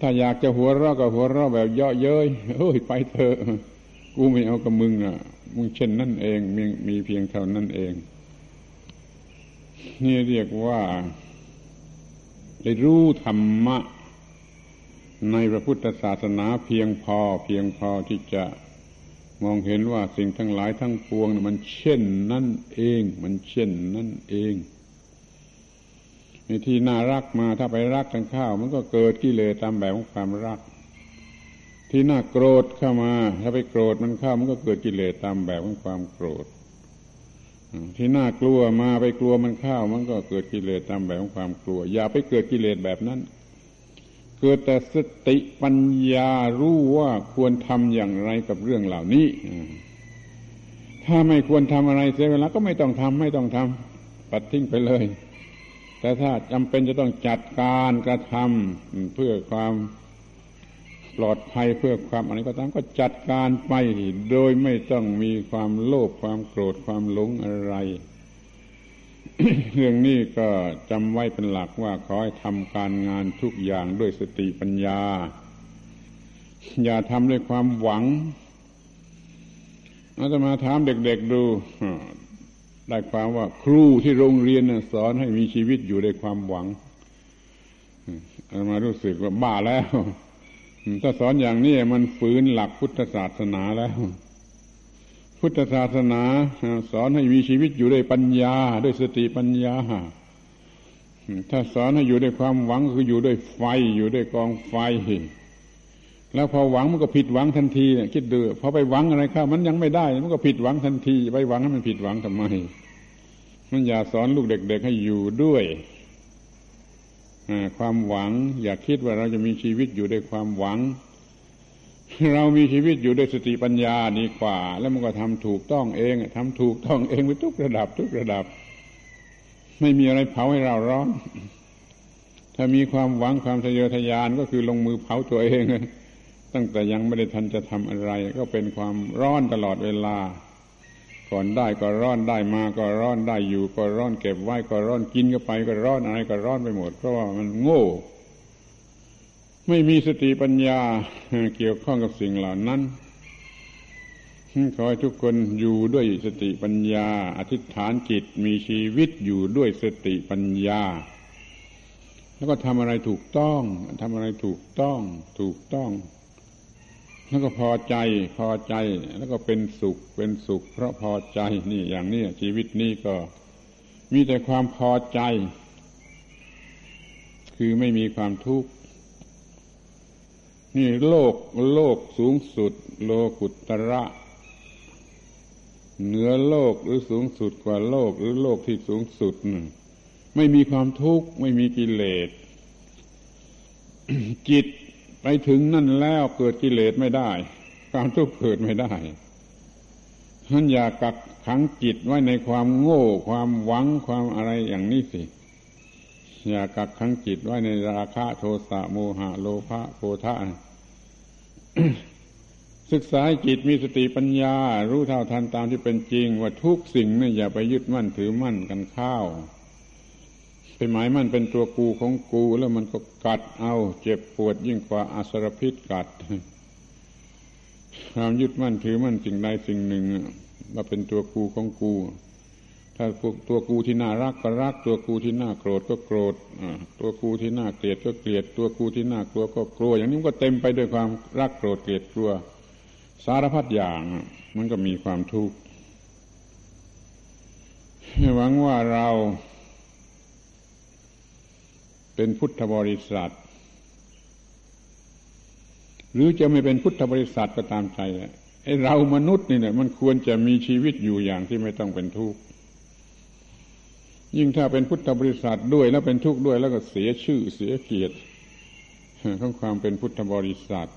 ถ้าอยากจะหัวเราะก็หัวเราะแบบเยาะเย้ยเฮ้ยไปเถอะกูไม่เอากับมึงอะ มึงเช่นนั่นเองมีมีเพียงเท่านั้นเอง นี่เรียกว่า ได้รู้ธรรมะ ในพระพุทธศาสนาเพียงพอ เพียงพอที่จะมองเห็นว่าสิ่งทั้งหลายทั้งปวง มันเช่นนั่นเอง มันเช่นนั่นเองในที่น่ารักมาถ้าไปรักกันข้าว มันก็เกิดกิเลสตามแบบของความรัก ที่น่าโกรธเข้ามา ถ้าไปโกรธมันเข้ามันก็เกิดกิเลสตามแบบของความโกรธ ที่น่ากลัวมาไปกลัวมันเข้ามันก็เกิดกิเลสตามแบบของความกลัว อย่าไปเกิดกิเลสแบบนั้น เกิดแต่สติปัญญารู้ว่าควรทำอย่างไรกับเรื่องเหล่านี้ถ้าไม่ควรทำอะไรเสียเวลาก็ไม่ต้องทำไม่ต้องทำปัดทิ้งไปเลย แต่ถ้าจำเป็นจะต้องจัดการกระทำเพื่อความ ลอดภัยเพื่อความอะไรก็ตามก็จัดการไปโดยไม่ต้องมีความโลภความโกรธความหลงอะไร เรื่องนี้ก็จำไว้เป็นหลักว่าขอให้ทำการงานทุกอย่างด้วยสติปัญญา อย่าทำด้วยความหวังอาตมาถามเด็กๆดูได้ความว่าครูที่โรงเรียนสอนให้มีชีวิตอยู่ในความหวังมารู้สึกว่าบ้าแล้ว ถ้าสอนอย่างนี้มันฝืนหลักพุทธศาสนาแล้ว พุทธศาสนาสอนให้มีชีวิตอยู่ด้วยปัญญาด้วยสติปัญญา ถ้าสอนให้อยู่ด้วยความหวังคืออยู่ด้วยไฟอยู่ด้วยกองไฟ แล้วพอหวังมันก็ผิดหวังทันทีคิดดูพอไปหวังอะไรข้ามันยังไม่ได้ มันก็ผิดหวังทันทีไปหวังให้มันผิดหวังทำไมมันอย่าสอนลูกเด็ก ๆ ให้อยู่ด้วย ความหวัง อย่าคิดว่าเราจะมีชีวิตอยู่ด้วยความหวัง เรามีชีวิตอยู่ด้วยสติปัญญาดีกว่า แล้วมันก็ทำถูกต้องเองทำถูกต้องเองไปทุกระดับ ทุกระดับ ไม่มีอะไรเผาให้เราร้อนถ้ามีความหวังความทะเยอทะยานก็คือลงมือเผาตัวเองตั้งแต่ยังไม่ได้ทันจะทำอะไร ก็เป็นความร้อนตลอดเวลา ก่อนได้ก็ร้อนได้มาก็ร้อนได้อยู่ ก็ร้อนเก็บไว้ก็ร้อนกินก็ไปก็ร้อนอะไรก็ร้อนไปหมด เพราะว่ามันโง่ ไม่มีสติปัญญาเกี่ยวข้องกับสิ่งเหล่านั้นขอให้ทุกคนอยู่ด้วยสติปัญญา อธิษฐานจิตมีชีวิตอยู่ด้วยสติปัญญา แล้วก็ทำอะไรถูกต้องทำอะไรถูกต้อง ถูกต้อง แล้วก็พอใจพอใจแล้วก็เป็นสุขเป็นสุข เพราะพอใจนี่อย่างนี้ชีวิตนี้ก็มีแต่ความพอใจ คือไม่มีความทุกข์นี่โลกโลกสูงสุด โลกุตระเหนือโลกหรือสูงสุดกว่าโลกหรือโลกที่สูงสุดไม่มีความทุกข์ไม่มีกิเลสจิต ไปถึงนั่นแล้วเกิดกิเลสไม่ได้ ความทุกข์เกิดไม่ได้ท่านอย่ากักขังจิตไว้ในความโง่ ความหวังความอะไรอย่างนี้สิ อย่ากักขังจิตไว้ในราคะโทสะโมหะโลภะโพธะศึกษาจิตมีสติปัญญา รู้เท่าทันตามที่เป็นจริง ว่าทุกสิ่งนี่อย่าไปยึดมั่นถือมั่นกันข้าว ไปหมายมันเป็นตัวกูของกูแล้วมันก็กัดเอา เจ็บปวดยิ่งกว่าอาสรพิษกัดความยึดมั่นถือมั่นสิ่งใดสิ่งหนึ่งว่าเป็นตัวกูของกู ถ้าพวกตัวกูที่น่ารักก็รัก ตัวกูที่น่าโกรธก็โกรธตัวกูที่น่าเกลียดก็เกลียด ตัวกูที่น่ากลัวก็กลัว อย่างนี้มันก็เต็มไปด้วยความรักโกรธเกลียดกลัว สารพัดอย่างมันก็มีความทุกข์หวังว่าเรา เป็นพุทธบริษัทหรือจะไม่เป็นพุทธบริษัทก็ตามใจไอ้เรามนุษย์นี่เนี่ยมันควรจะมีชีวิตอยู่อย่างที่ไม่ต้องเป็นทุกข์ยิ่งถ้าเป็นพุทธบริษัทด้วยแล้วเป็นทุกข์ด้วยแล้วก็เสียชื่อเสียเกียรติของความเป็นพุทธบริษัท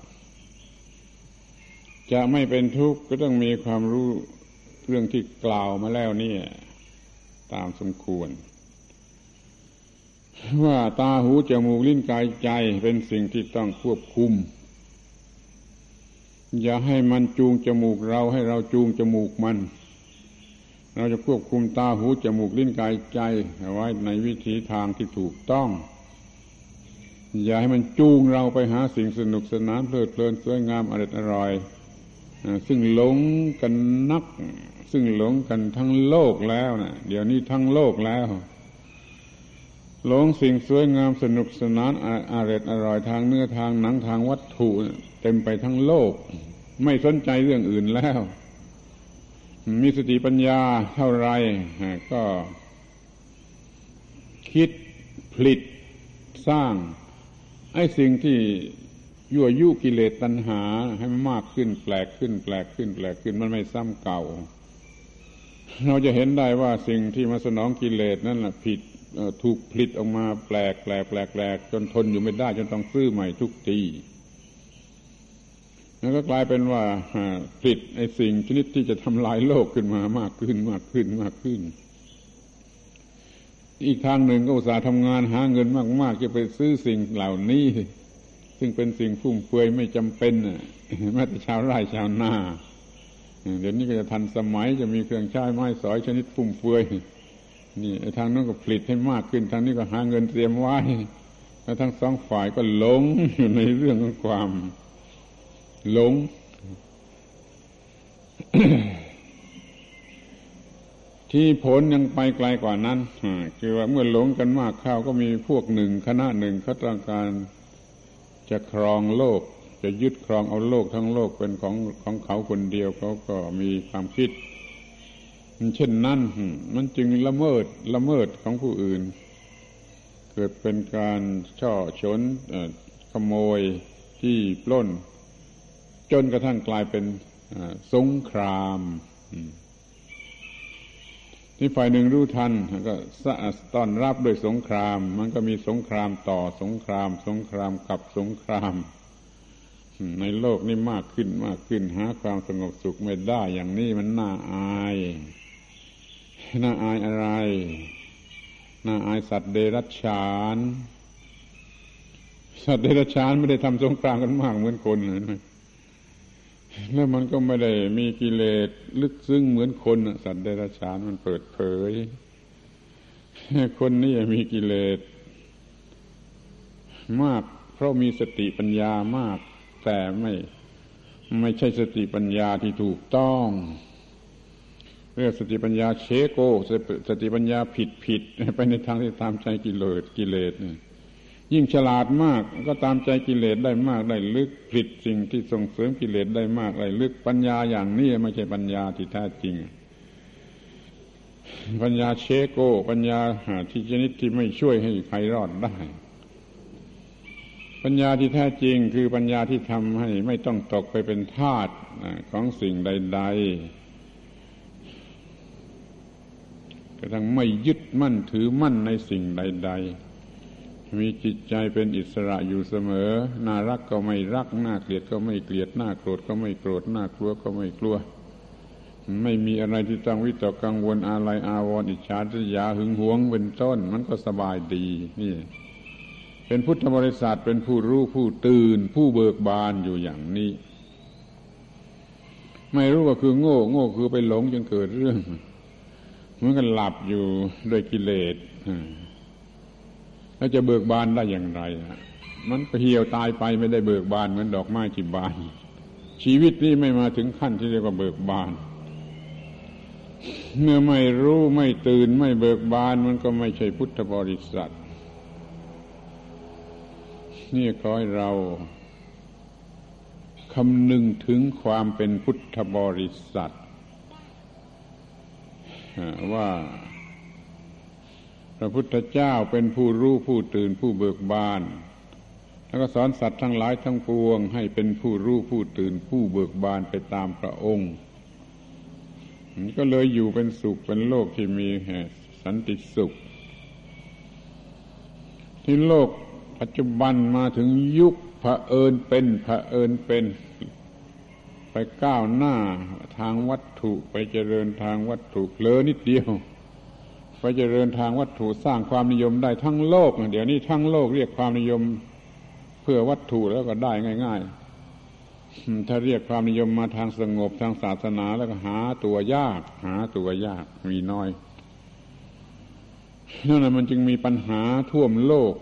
จะไม่เป็นทุกข์ก็ต้องมีความรู้เรื่องที่กล่าวมาแล้วนี่ตามสมควร ว่าตาหูจมูกลิ้นกายใจเป็นสิ่งที่ต้องควบคุม อย่าให้มันจูงจมูกเราให้เราจูงจมูกมัน เราจะควบคุมตาหูจมูกลิ้นกายใจไว้ในวิธีทางที่ถูกต้อง อย่าให้มันจูงเราไปหาสิ่งสนุกสนานเพลิดเพลินสวยงามอร่อยอร่อยซึ่งหลงกันนัก ซึ่งหลงกันทั้งโลกแล้วนะเดี๋ยวนี้ทั้งโลกแล้ว หลงสิ่งสวยงามสนุกสนานอร่อยอร่อยทางเนื้อทางหนังทางวัตถุเต็มไปทั้งโลก ไม่สนใจเรื่องอื่นแล้ว มีสติปัญญาเท่าไรก็ คิดผลิตสร้าง ไอ้สิ่งที่ยั่วยุกิเลสตัณหา ให้มันมากขึ้นแปลกขึ้น แปลกขึ้น แปลกขึ้นมันไม่ซ้ำเก่า เราจะเห็นได้ว่าสิ่งที่มาสนองกิเลสนั่นแหละผิด ถูกผลิตออกมาแปลกแปลกแปลกแปลกจนทนอยู่ไม่ได้ จนต้องซื้อใหม่ทุกทีแล้วก็กลายเป็นว่าผลิตไอ้สิ่งชนิดที่จะทำลายโลกขึ้นมามากขึ้นมากขึ้นมากขึ้น อีกทางหนึ่งก็อุตสาห์ทำงานหาเงินมากๆจะไปซื้อสิ่งเหล่านี้ ซึ่งเป็นสิ่งฟุ่มเฟือยไม่จำเป็นแม้แต่ชาวไร่ชาวนาเดี๋ยวนี้ก็จะทันสมัยจะมีเครื่องใช้ไม้สอยชนิดฟุ่มเฟือย นี่ทางนั้นก็ผลิตให้มากขึ้น ทางนี้ก็หาเงินเตรียมไว้แล้วทั้งสองฝ่ายก็หลงอยู่ในเรื่องของความหลงที่ผลยังไปไกลกว่านั้นคือว่าเมื่อหลงกันมากข้าวก็มีพวกหนึ่งคณะหนึ่งเขาต้องการจะครองโลก จะยึดครองเอาโลกทั้งโลกเป็นของของเขาคนเดียวเขาก็มีความคิด เช่นนั้นมันจึงละเมิดละเมิดของผู้อื่น เกิดเป็นการช่อชนขโมยที่ปล้น จนกระทั่งกลายเป็นสงครามที่ฝ่ายหนึ่งรู้ทันก็ต้อนรับด้วยสงคราม มันก็มีสงครามต่อสงคราม สงครามกับสงคราม ในโลกนี้มากขึ้นมากขึ้นหาความสงบสุขไม่ได้อย่างนี้มันน่าอาย น่าอายอะไร น่าอายสัตว์เดรัจฉาน สัตว์เดรัจฉานไม่ได้ทำสงครามกันมากเหมือนคนเลยแล้วมันก็ไม่ได้มีกิเลสลึกซึ้งเหมือนคนสัตว์เดรัจฉานมันเปิดเผย คนนี้มีกิเลสมาก เพราะมีสติปัญญามาก แต่ไม่ ไม่ใช่สติปัญญาที่ถูกต้อง เรียกสติปัญญาเชโก สติปัญญาผิดผิดไปในทางที่ตามใจกิเลสกิเลสเนี่ยยิ่งฉลาดมากก็ตามใจกิเลสได้มากได้ลึกผิดสิ่งที่ส่งเสริมกิเลสได้มากได้ลึกปัญญาอย่างนี้ไม่ใช่ปัญญาที่แท้จริง ปัญญาเชโก ปัญญาที่ชนิดที่ไม่ช่วยให้ใครรอดได้ ปัญญาที่แท้จริงคือปัญญาที่ทำให้ไม่ต้องตกไปเป็นทาสของสิ่งใด ๆ กระทั่งไม่ยึดมั่นถือมั่นในสิ่งใด ๆ มีจิตใจเป็นอิสระอยู่เสมอ น่ารักก็ไม่รัก น่าเกลียดก็ไม่เกลียด น่าโกรธก็ไม่โกรธ น่ากลัวก็ไม่กลัว ไม่มีอะไรที่ต้องวิตกกังวลอะไรอาวรณ์อิจฉาทิยาหึงหวงเป็นต้น มันก็สบายดี นี่ เป็นพุทธบริษัทเป็นผู้รู้ผู้ตื่น ผู้เบิกบานอยู่อย่างนี้ ไม่รู้ว่าคือโง่ โง่คือไปหลงจนเกิดเรื่อง มือนกันหลับอยู่ด้วยกิเลสแล้วจะเบิกบานได้อย่างไรมันเหี่ยวตายไปไม่ได้เบิกบานเหมือนดอกไม้ที่บาน ชีวิตนี้ไม่มาถึงขั้นที่เรียกว่าเบิกบาน เมื่อไม่รู้ไม่ตื่นไม่เบิกบานมันก็ไม่ใช่พุทธบริษัท นี่ขอให้เราคำนึงถึงความเป็นพุทธบริษัท ว่า พระพุทธเจ้าเป็นผู้รู้ผู้ตื่นผู้เบิกบาน แล้วก็สอนสัตว์ทั้งหลายทั้งปวง ให้เป็นผู้รู้ผู้ตื่นผู้เบิกบานไปตามพระองค์ก็เลยอยู่เป็นสุขเป็นโลกที่มีสันติสุข ที่โลกปัจจุบันมาถึงยุคเผอิญเป็นเผอิญเป็น ไปก้าวหน้าทางวัตถุไปเจริญทางวัตถุเลอนิดเดียว ไปเจริญทางวัตถุสร้างความนิยมได้ทั้งโลกเดี๋ยวนี้ทั้งโลกเรียกความนิยมเพื่อวัตถุแล้วก็ได้ง่าย ๆ ถ้าเรียกความนิยมมาทางสงบทางศาสนาแล้วก็หาตัวยาก หาตัวยากมีน้อยนั่นแหละมันจึงมีปัญหาท่วมโลก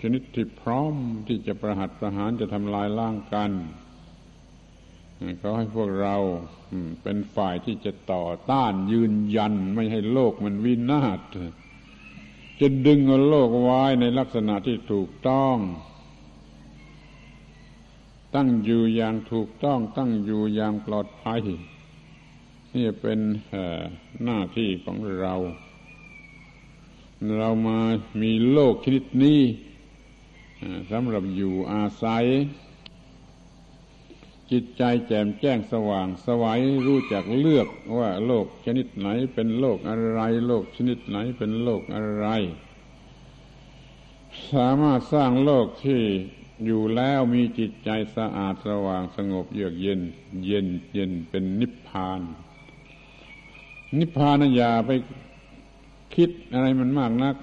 ชนิดที่พร้อมที่จะประหัตประหารจะทำลายล้างกัน เขาให้พวกเราเป็นฝ่ายที่จะต่อต้านยืนยันไม่ให้โลกมันวินาศจะดึงเอาโลกไว้ในลักษณะที่ถูกต้อง ตั้งอยู่อย่างถูกต้อง ตั้งอยู่อย่างปลอดภัยนี่เป็นหน้าที่ของเรา เรามามีโลกชนิดนี้สำหรับอยู่อาศัย จิตใจแจ่มแจ้งสว่างสวัยรู้จักเลือกว่าโลกชนิดไหนเป็นโลกอะไร โลกชนิดไหนเป็นโลกอะไร สามารถสร้างโลกที่อยู่แล้วมีจิตใจสะอาดสว่างสงบเยือกเย็น เย็นเย็นเป็นนิพพาน นิพพานอย่าไปคิดอะไรมันมากนัก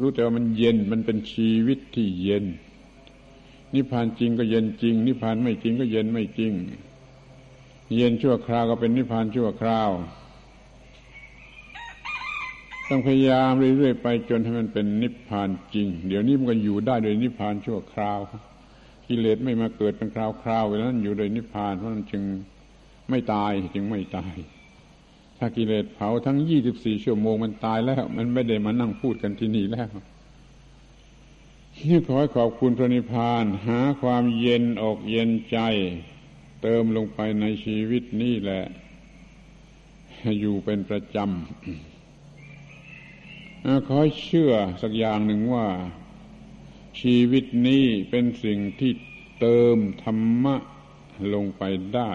รู้แต่ว่ามันเย็นมันเป็นชีวิตที่เย็น นิพพานจริงก็เย็นจริง นิพพานไม่จริงก็เย็นไม่จริง เย็นชั่วคราวก็เป็นนิพพานชั่วคราว ต้องพยายามเรื่อยๆไปจนให้มันเป็นนิพพานจริง เดี๋ยวนี้มันก็อยู่ได้โดยนิพพานชั่วคราว กิเลสไม่มาเกิดเป็นคราวๆเวลานั้นอยู่โดยนิพพานเพราะนั้นจึงไม่ตายจึงไม่ตาย ถ้ากิเลสเผาทั้งยี่สิบสี่ชั่วโมงมันตายแล้ว มันไม่ได้มานั่งพูดกันที่นี่แล้ว นี่ขอขอบคุณพระนิพพาน หาความเย็นอกเย็นใจ เติมลงไปในชีวิตนี่แหละ อยู่เป็นประจำขอเชื่อสักอย่างหนึ่งว่า ชีวิตนี้เป็นสิ่งที่เติมธรรมะลงไปได้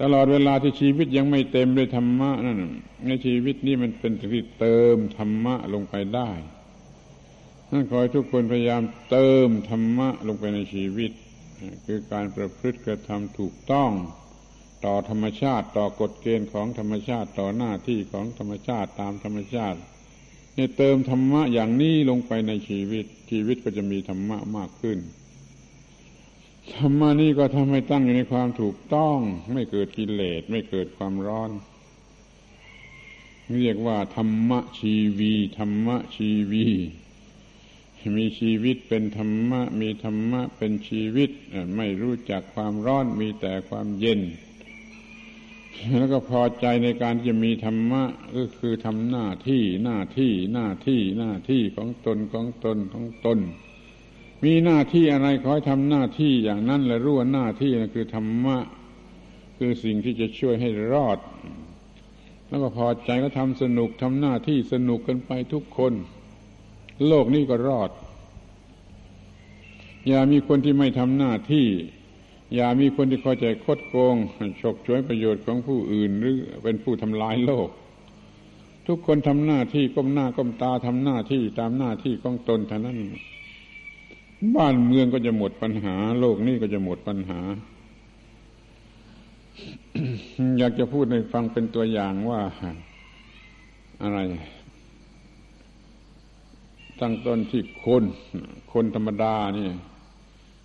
ตลอดเวลาที่ชีวิตยังไม่เต็มด้วยธรรมะนั่นในชีวิตนี้มันเป็นสิ่งที่เติมธรรมะลงไปได้ นั่นขอให้ทุกคนพยายามเติมธรรมะลงไปในชีวิต คือการประพฤติกระทำถูกต้องต่อธรรมชาติต่อกฎเกณฑ์ของธรรมชาติต่อหน้าที่ของธรรมชาติตามธรรมชาติเนี่ยเติมธรรมะอย่างนี้ลงไปในชีวิต ชีวิตก็จะมีธรรมะมากขึ้นธรรมะนี่ก็ทำให้ตั้งอยู่ในความถูกต้อง ไม่เกิดกิเลสไม่เกิดความร้อนเรียกว่าธรรมะชีวีธรรมะชีวี มีชีวิตเป็นธรรมะ มีธรรมะเป็นชีวิต ไม่รู้จักความร้อนมีแต่ความเย็น แล้วก็พอใจในการจะมีธรรมะก็คือทำหน้าที่หน้าที่หน้าที่หน้าที่ของตนของตนของตน มีหน้าที่อะไรขอให้ทำหน้าที่อย่างนั้นและรู้ว่าหน้าที่นั่นคือธรรมะ คือสิ่งที่จะช่วยให้รอด แล้วก็พอใจก็ทำสนุกทำหน้าที่สนุกกันไปทุกคน โลกนี้ก็รอด อย่ามีคนที่ไม่ทำหน้าที่ อย่ามีคนที่คอยใจคดโกงฉกฉวยประโยชน์ของผู้อื่น หรือเป็นผู้ทำลายโลก ทุกคนทำหน้าที่ก้มหน้าก้มตาทำหน้าที่ตามหน้าที่ของตนเท่านั้น บ้านเมืองก็จะหมดปัญหา โลกนี้ก็จะหมดปัญหา อยากจะพูดในฟังเป็นตัวอย่างว่าอะไร ตั้งต้นที่คน คนธรรมดาเนี่ย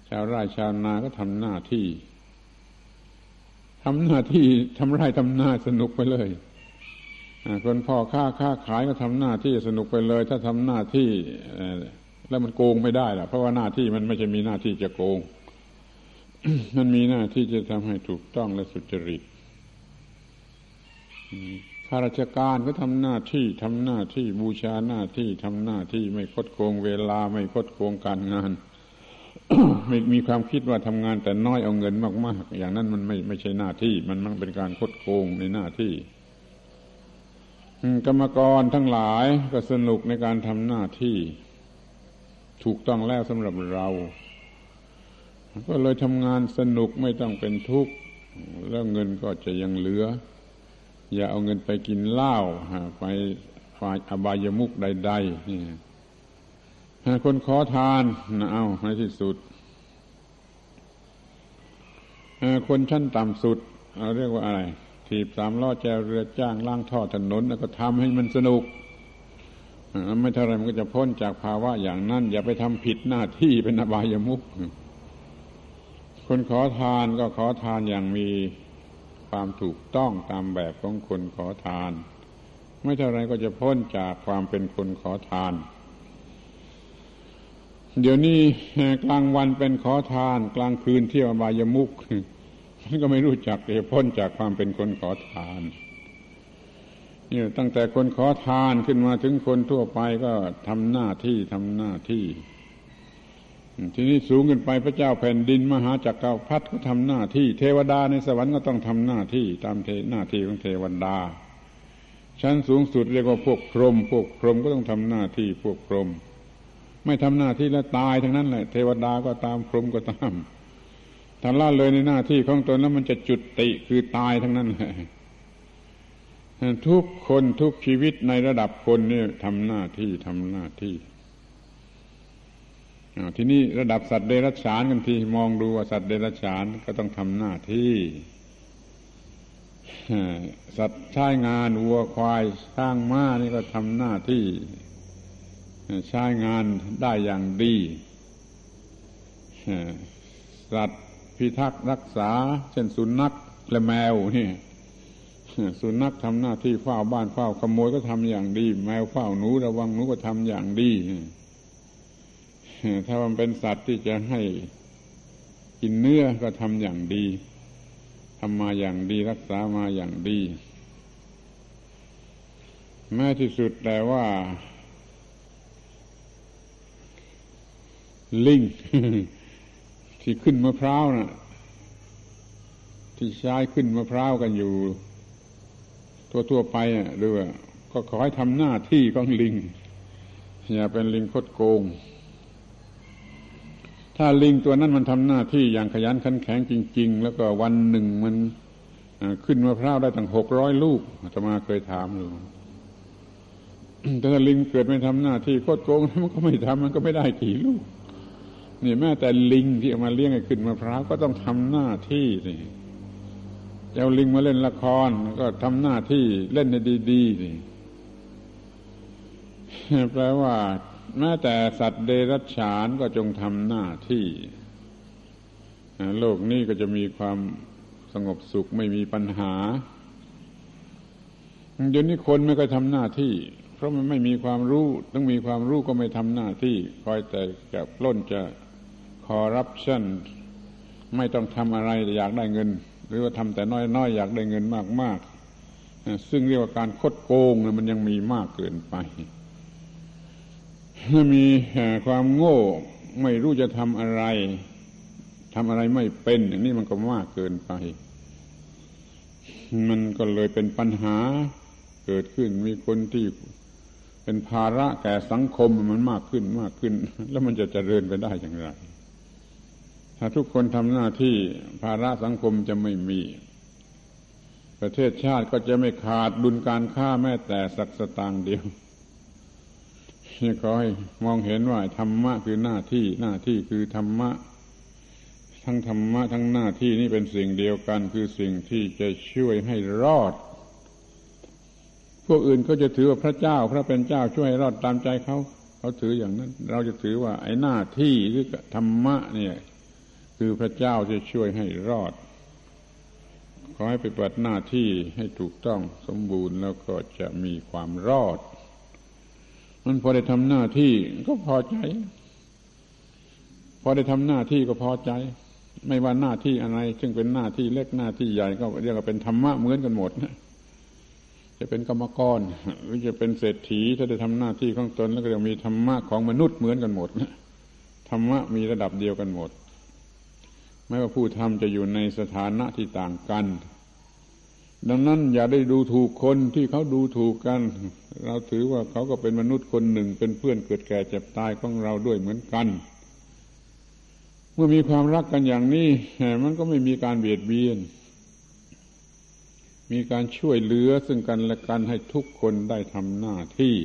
ชาวไร่ชาวนาก็ทำหน้าที่ทำหน้าที่ทำไร่ทำนาสนุกไปเลยคนพ่อค้าค้าขายก็ทำหน้าที่สนุกไปเลย ถ้าทำหน้าที่แล้วมันโกงไม่ได้ล่ะเพราะว่าหน้าที่มันไม่ใช่มีหน้าที่จะโกง มันมีหน้าที่จะทำให้ถูกต้องและสุจริต ข้าราชการก็ทำหน้าที่ทำหน้าที่บูชาหน้าที่ทำหน้าที่ไม่คดโกงเวลาไม่คดโกงการงานไม่มีความคิดว่าทำงานแต่น้อยเอาเงินมากๆ อย่างนั้นมันไม่ไม่ใช่หน้าที่ มันมันเป็นการคดโกงในหน้าที่กรรมกรทั้งหลายก็สนุกในการทำหน้าที่ ถูกต้องแล้วสำหรับเรา ก็เลยทำงานสนุกไม่ต้องเป็นทุกข์ แล้วเงินก็จะยังเหลือ อย่าเอาเงินไปกินเหล้าไปฝ่ายอบายมุกใดๆนี่คนขอทานนะเอาในที่สุดคนชั้นต่ำสุดเราเรียกว่าอะไรถีบสามล้อแจเรือจ้างล่างท่อถนนแล้วก็ทำให้มันสนุกไม่เท่าไรมันก็จะพ้นจากภาวะอย่างนั้น อย่าไปทำผิดหน้าที่เป็นอบายมุขคนขอทานก็ขอทานอย่างมี ความถูกต้องตามแบบของคนขอทาน ไม่เท่าไรก็จะพ้นจากความเป็นคนขอทาน เดี๋ยวนี้กลางวันเป็นขอทาน กลางคืนเที่ยวอบายมุขมันก็ไม่รู้จักจะพ้นจากความเป็นคนขอทานนี่ตั้งแต่คนขอทานขึ้นมาถึงคนทั่วไปก็ทำหน้าที่ทำหน้าที่ ทีนี้สูงขึ้นไปพระเจ้าแผ่นดินมหาจักรพรรดิก็ทำหน้าที่ เทวดาในสวรรค์ก็ต้องทำหน้าที่ตามเทหน้าที่ของเทวดา ชั้นสูงสุดเรียกว่าพวกพรหมพวกพรหมก็ต้องทำหน้าที่พวกพรหมไม่ทำหน้าที่แล้วตายทั้งนั้นแหละเทวดาก็ตามพรหมก็ตามถ้าละเลยในหน้าที่ของตนแล้วมันจะจุดติคือตายทั้งนั้นแหละทุกคนทุกชีวิตในระดับคนนี่ทำหน้าที่ทำหน้าที่ ทีนี้ระดับสัตว์เดรัจฉานกันทีมองดูว่าสัตว์เดรัจฉานก็ต้องทำหน้าที่สัตว์ใช้งานวัวควายสร้างม้านี่ก็ทำหน้าที่ใช้งานได้อย่างดีสัตว์พิทักษ์รักษา เช่นสุนัขและแมวนี่สุนัขทำหน้าที่เฝ้าบ้านเฝ้าขโมยก็ทำอย่างดี แมวเฝ้าหนูระวังหนูก็ทำอย่างดี ถ้ามันเป็นสัตว์ที่จะให้กินเนื้อก็ทำอย่างดีทำมาอย่างดีรักษามาอย่างดี แม้ที่สุดแต่ว่า ลิงที่ขึ้นมะพร้าวนะ่ะ ที่ใช้ขึ้นมะพร้าวกันอยู่ ทั่วๆไปอะหรือว่าก็ขอให้ทำหน้าที่ของลิง อย่าเป็นลิงคดโกง ถ้าลิงตัวนั้นมันทำหน้าที่อย่างขยันขันแข็งจริง ๆ แล้วก็วันหนึ่งมันขึ้นมะพร้าวได้ตั้งหกร้อยลูกจะมาเคยถามอยู่แต่ถ้าลิงเกิดไม่ทำหน้าที่โคตรโกงมันก็ไม่ทำมันก็ไม่ได้กี่ลูกนี่แม้แต่ลิงที่เอามาเลี้ยงให้ขึ้นมะพร้าวก็ต้องทำหน้าที่นี่เอาลิงมาเล่นละครก็ทำหน้าที่เล่นในดีๆนี่แปลว่า แม้แต่สัตว์เดรัจฉานก็จงทำหน้าที่ โลกนี้ก็จะมีความสงบสุขไม่มีปัญหาเดี๋ยวนี้คนไม่ก็ทำหน้าที่ เพราะมันไม่มีความรู้ต้องมีความรู้ก็ไม่ทำหน้าที่ คอยแต่จะปล้นจะคอร์รัปชันไม่ต้องทำอะไรอยากได้เงิน หรือว่าทำแต่น้อยๆออยากได้เงินมากๆซึ่งเรียกว่าการคดโกงมันยังมีมากเกินไป มีความโง่ ไม่รู้จะทำอะไรทำอะไรไม่เป็น อย่างนี้มันก็มากเกินไป มันก็เลยเป็นปัญหาเกิดขึ้นมีคนที่เป็นภาระแก่สังคมมันมากขึ้นมากขึ้น แล้วมันจะเจริญไปได้อย่างไร ถ้าทุกคนทำหน้าที่ภาระสังคมจะไม่มี ประเทศชาติก็จะไม่ขาดดุลการค้าแม้แต่สักสตางค์เดียว นี่ขอให้มองเห็นว่าธรรมะคือหน้าที่หน้าที่คือธรรมะ ทั้งธรรมะทั้งหน้าที่นี่เป็นสิ่งเดียวกัน คือสิ่งที่จะช่วยให้รอด พวกอื่นก็จะถือว่าพระเจ้า พระเป็นเจ้าช่วยให้รอดตามใจเขาเขาถืออย่างนั้น เราจะถือว่าไอ้หน้าที่หรือธรรมะเนี่ย คือพระเจ้าจะช่วยให้รอดขอให้ไปปฏิบัติหน้าที่ให้ถูกต้องสมบูรณ์แล้วก็จะมีความรอด มันพอได้ทำหน้าที่ก็พอใจ พอได้ทำหน้าที่ก็พอใจ ไม่ว่าหน้าที่อะไร ซึ่งเป็นหน้าที่เล็กหน้าที่ใหญ่ก็เรียกว่าเป็นธรรมะเหมือนกันหมดนะจะเป็นกรรมกรหรือจะเป็นเศรษฐีถ้าได้ทำหน้าที่ของตนแล้วก็จะมีธรรมะของมนุษย์เหมือนกันหมดนะธรรมะมีระดับเดียวกันหมด ไม่ว่าผู้ทำจะอยู่ในสถานะที่ต่างกัน ดังนั้นอย่าได้ดูถูกคนที่เขาดูถูกกัน เราถือว่าเขาก็เป็นมนุษย์คนหนึ่ง เป็นเพื่อนเกิดแก่เจ็บตายของเราด้วยเหมือนกัน เมื่อมีความรักกันอย่างนี้มันก็ไม่มีการเบียดเบียน มีการช่วยเหลือซึ่งกันและกันให้ทุกคนได้ทำหน้าที่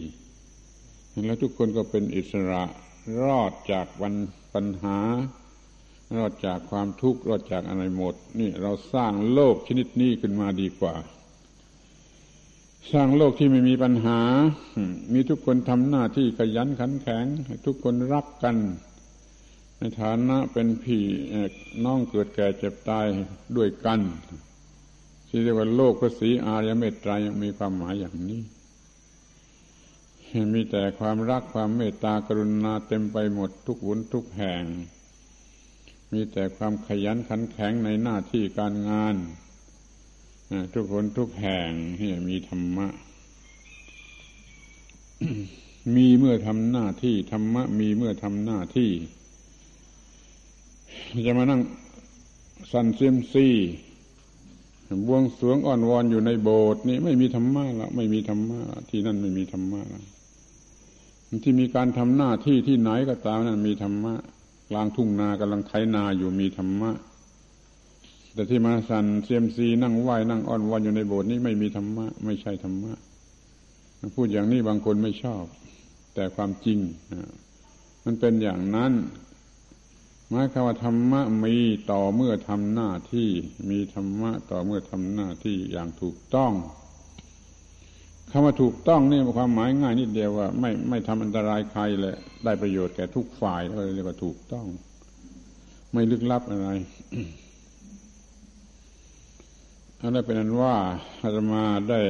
แล้วทุกคนก็เป็นอิสระรอดจากวันปัญหา รอดจากความทุกข์รอดจากอะไรหมด นี่เราสร้างโลกชนิดนี้ขึ้นมาดีกว่า สร้างโลกที่ไม่มีปัญหา มีทุกคนทำหน้าที่ขยันขันแข็ง ทุกคนรักกัน ในฐานะเป็นพี่น้องเกิดแก่เจ็บตายด้วยกันที่เรียกว่าโลกพระศรีอารยเมตไตรมีความหมายอย่างนี้ มีแต่ความรักความเมตตากรุณาเต็มไปหมดทุกวุนทุกแห่ง มีแต่ความขยันขันแข็งในหน้าที่การงาน ทุกคนทุกแห่งที่มีธรรมะ มีเมื่อทำหน้าที่ธรรมะ มีเมื่อทำหน้าที่ จะมานั่งสันเซียมซีบวงสวงอ่อนวอนอยู่ในโบสถ์นี่ไม่มีธรรมะละไม่มีธรรมะที่นั่นไม่มีธรรมะละที่มีการทำหน้าที่ที่ไหนก็ตามนั่นมีธรรมะ กลางทุ่งนากำลังไถนาอยู่มีธรรมะ แต่ที่มาสันเซียมซีนั่งไหวนั่งอ่อนวอนอยู่ในโบสถ์นี่ไม่มีธรรมะ ไม่ใช่ธรรมะ พูดอย่างนี้บางคนไม่ชอบ แต่ความจริงมันเป็นอย่างนั้นหมายความว่าธรรมะมีต่อเมื่อทำหน้าที่ มีธรรมะต่อเมื่อทำหน้าที่อย่างถูกต้อง คำว่าถูกต้องนี่ความหมายง่ายนิดเดียวว่า ไม่ไม่ทำอันตรายใครเลยได้ประโยชน์แก่ทุกฝ่ายก็เรียกว่าถูกต้อง ไม่ลึกลับอะไรอันนั้นเป็นนั้นว่าอาตมาได้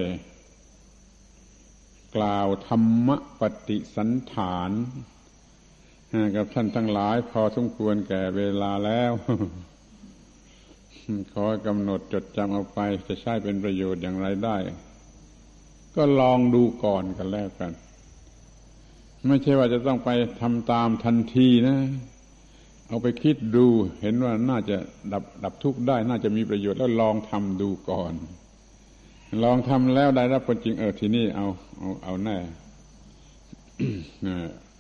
กล่าวธรรมปฏิสันฐานกับท่านทั้งหลาย พอสมควรแก่เวลาแล้วขอกำหนดจดจำเอาไปจะใช้เป็นประโยชน์อย่างไรได้ ก็ลองดูก่อนกันแล้วกัน ไม่ใช่ว่าจะต้องไปทำตามทันทีนะ เอาไปคิดดู เห็นว่าน่าจะดับดับทุกข์ได้ น่าจะมีประโยชน์แล้วลองทำดูก่อน ลองทำแล้วได้รับผลจริงเออทีนี้เอาเอาเอาแน่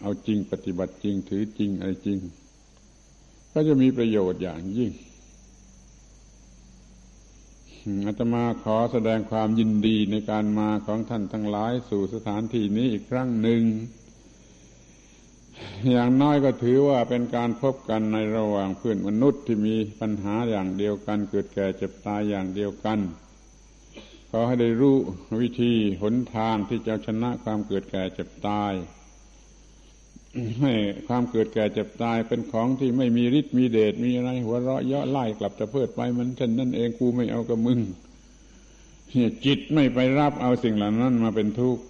เอาจริงปฏิบัติจริงถือจริงอะไรจริง ก็จะมีประโยชน์อย่างยิ่ง อาตมาขอแสดงความยินดีในการมาของท่านทั้งหลายสู่สถานที่นี้อีกครั้งหนึ่ง อย่างน้อยก็ถือว่าเป็นการพบกันในระหว่างเพื่อนมนุษย์ที่มีปัญหาอย่างเดียวกัน เกิดแก่เจ็บตายอย่างเดียวกัน ขอให้ได้รู้วิธีหนทางที่จะชนะความเกิดแก่เจ็บตาย ให้ความเกิดแก่เจ็บตายเป็นของที่ไม่มีฤทธิ์มีเดชมีอะไร หัวเราะเยาะไล่กลับจะเพิดไปมันเช่นนั่นเองกูไม่เอากับมึงเนี่ยจิตไม่ไปรับเอาสิ่งเหล่านั้นมาเป็นทุกข์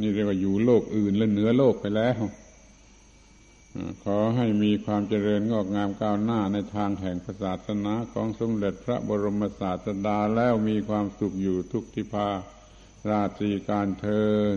นี่เรียกว่าอยู่โลกอื่นและเหนือโลกไปแล้วขอให้มีความเจริญงอกงามก้าวหน้าในทางแห่งศาสนาของสมเด็จพระบรมศาสดาแล้วมีความสุขอยู่ทุกทิพาราตรีการเทิน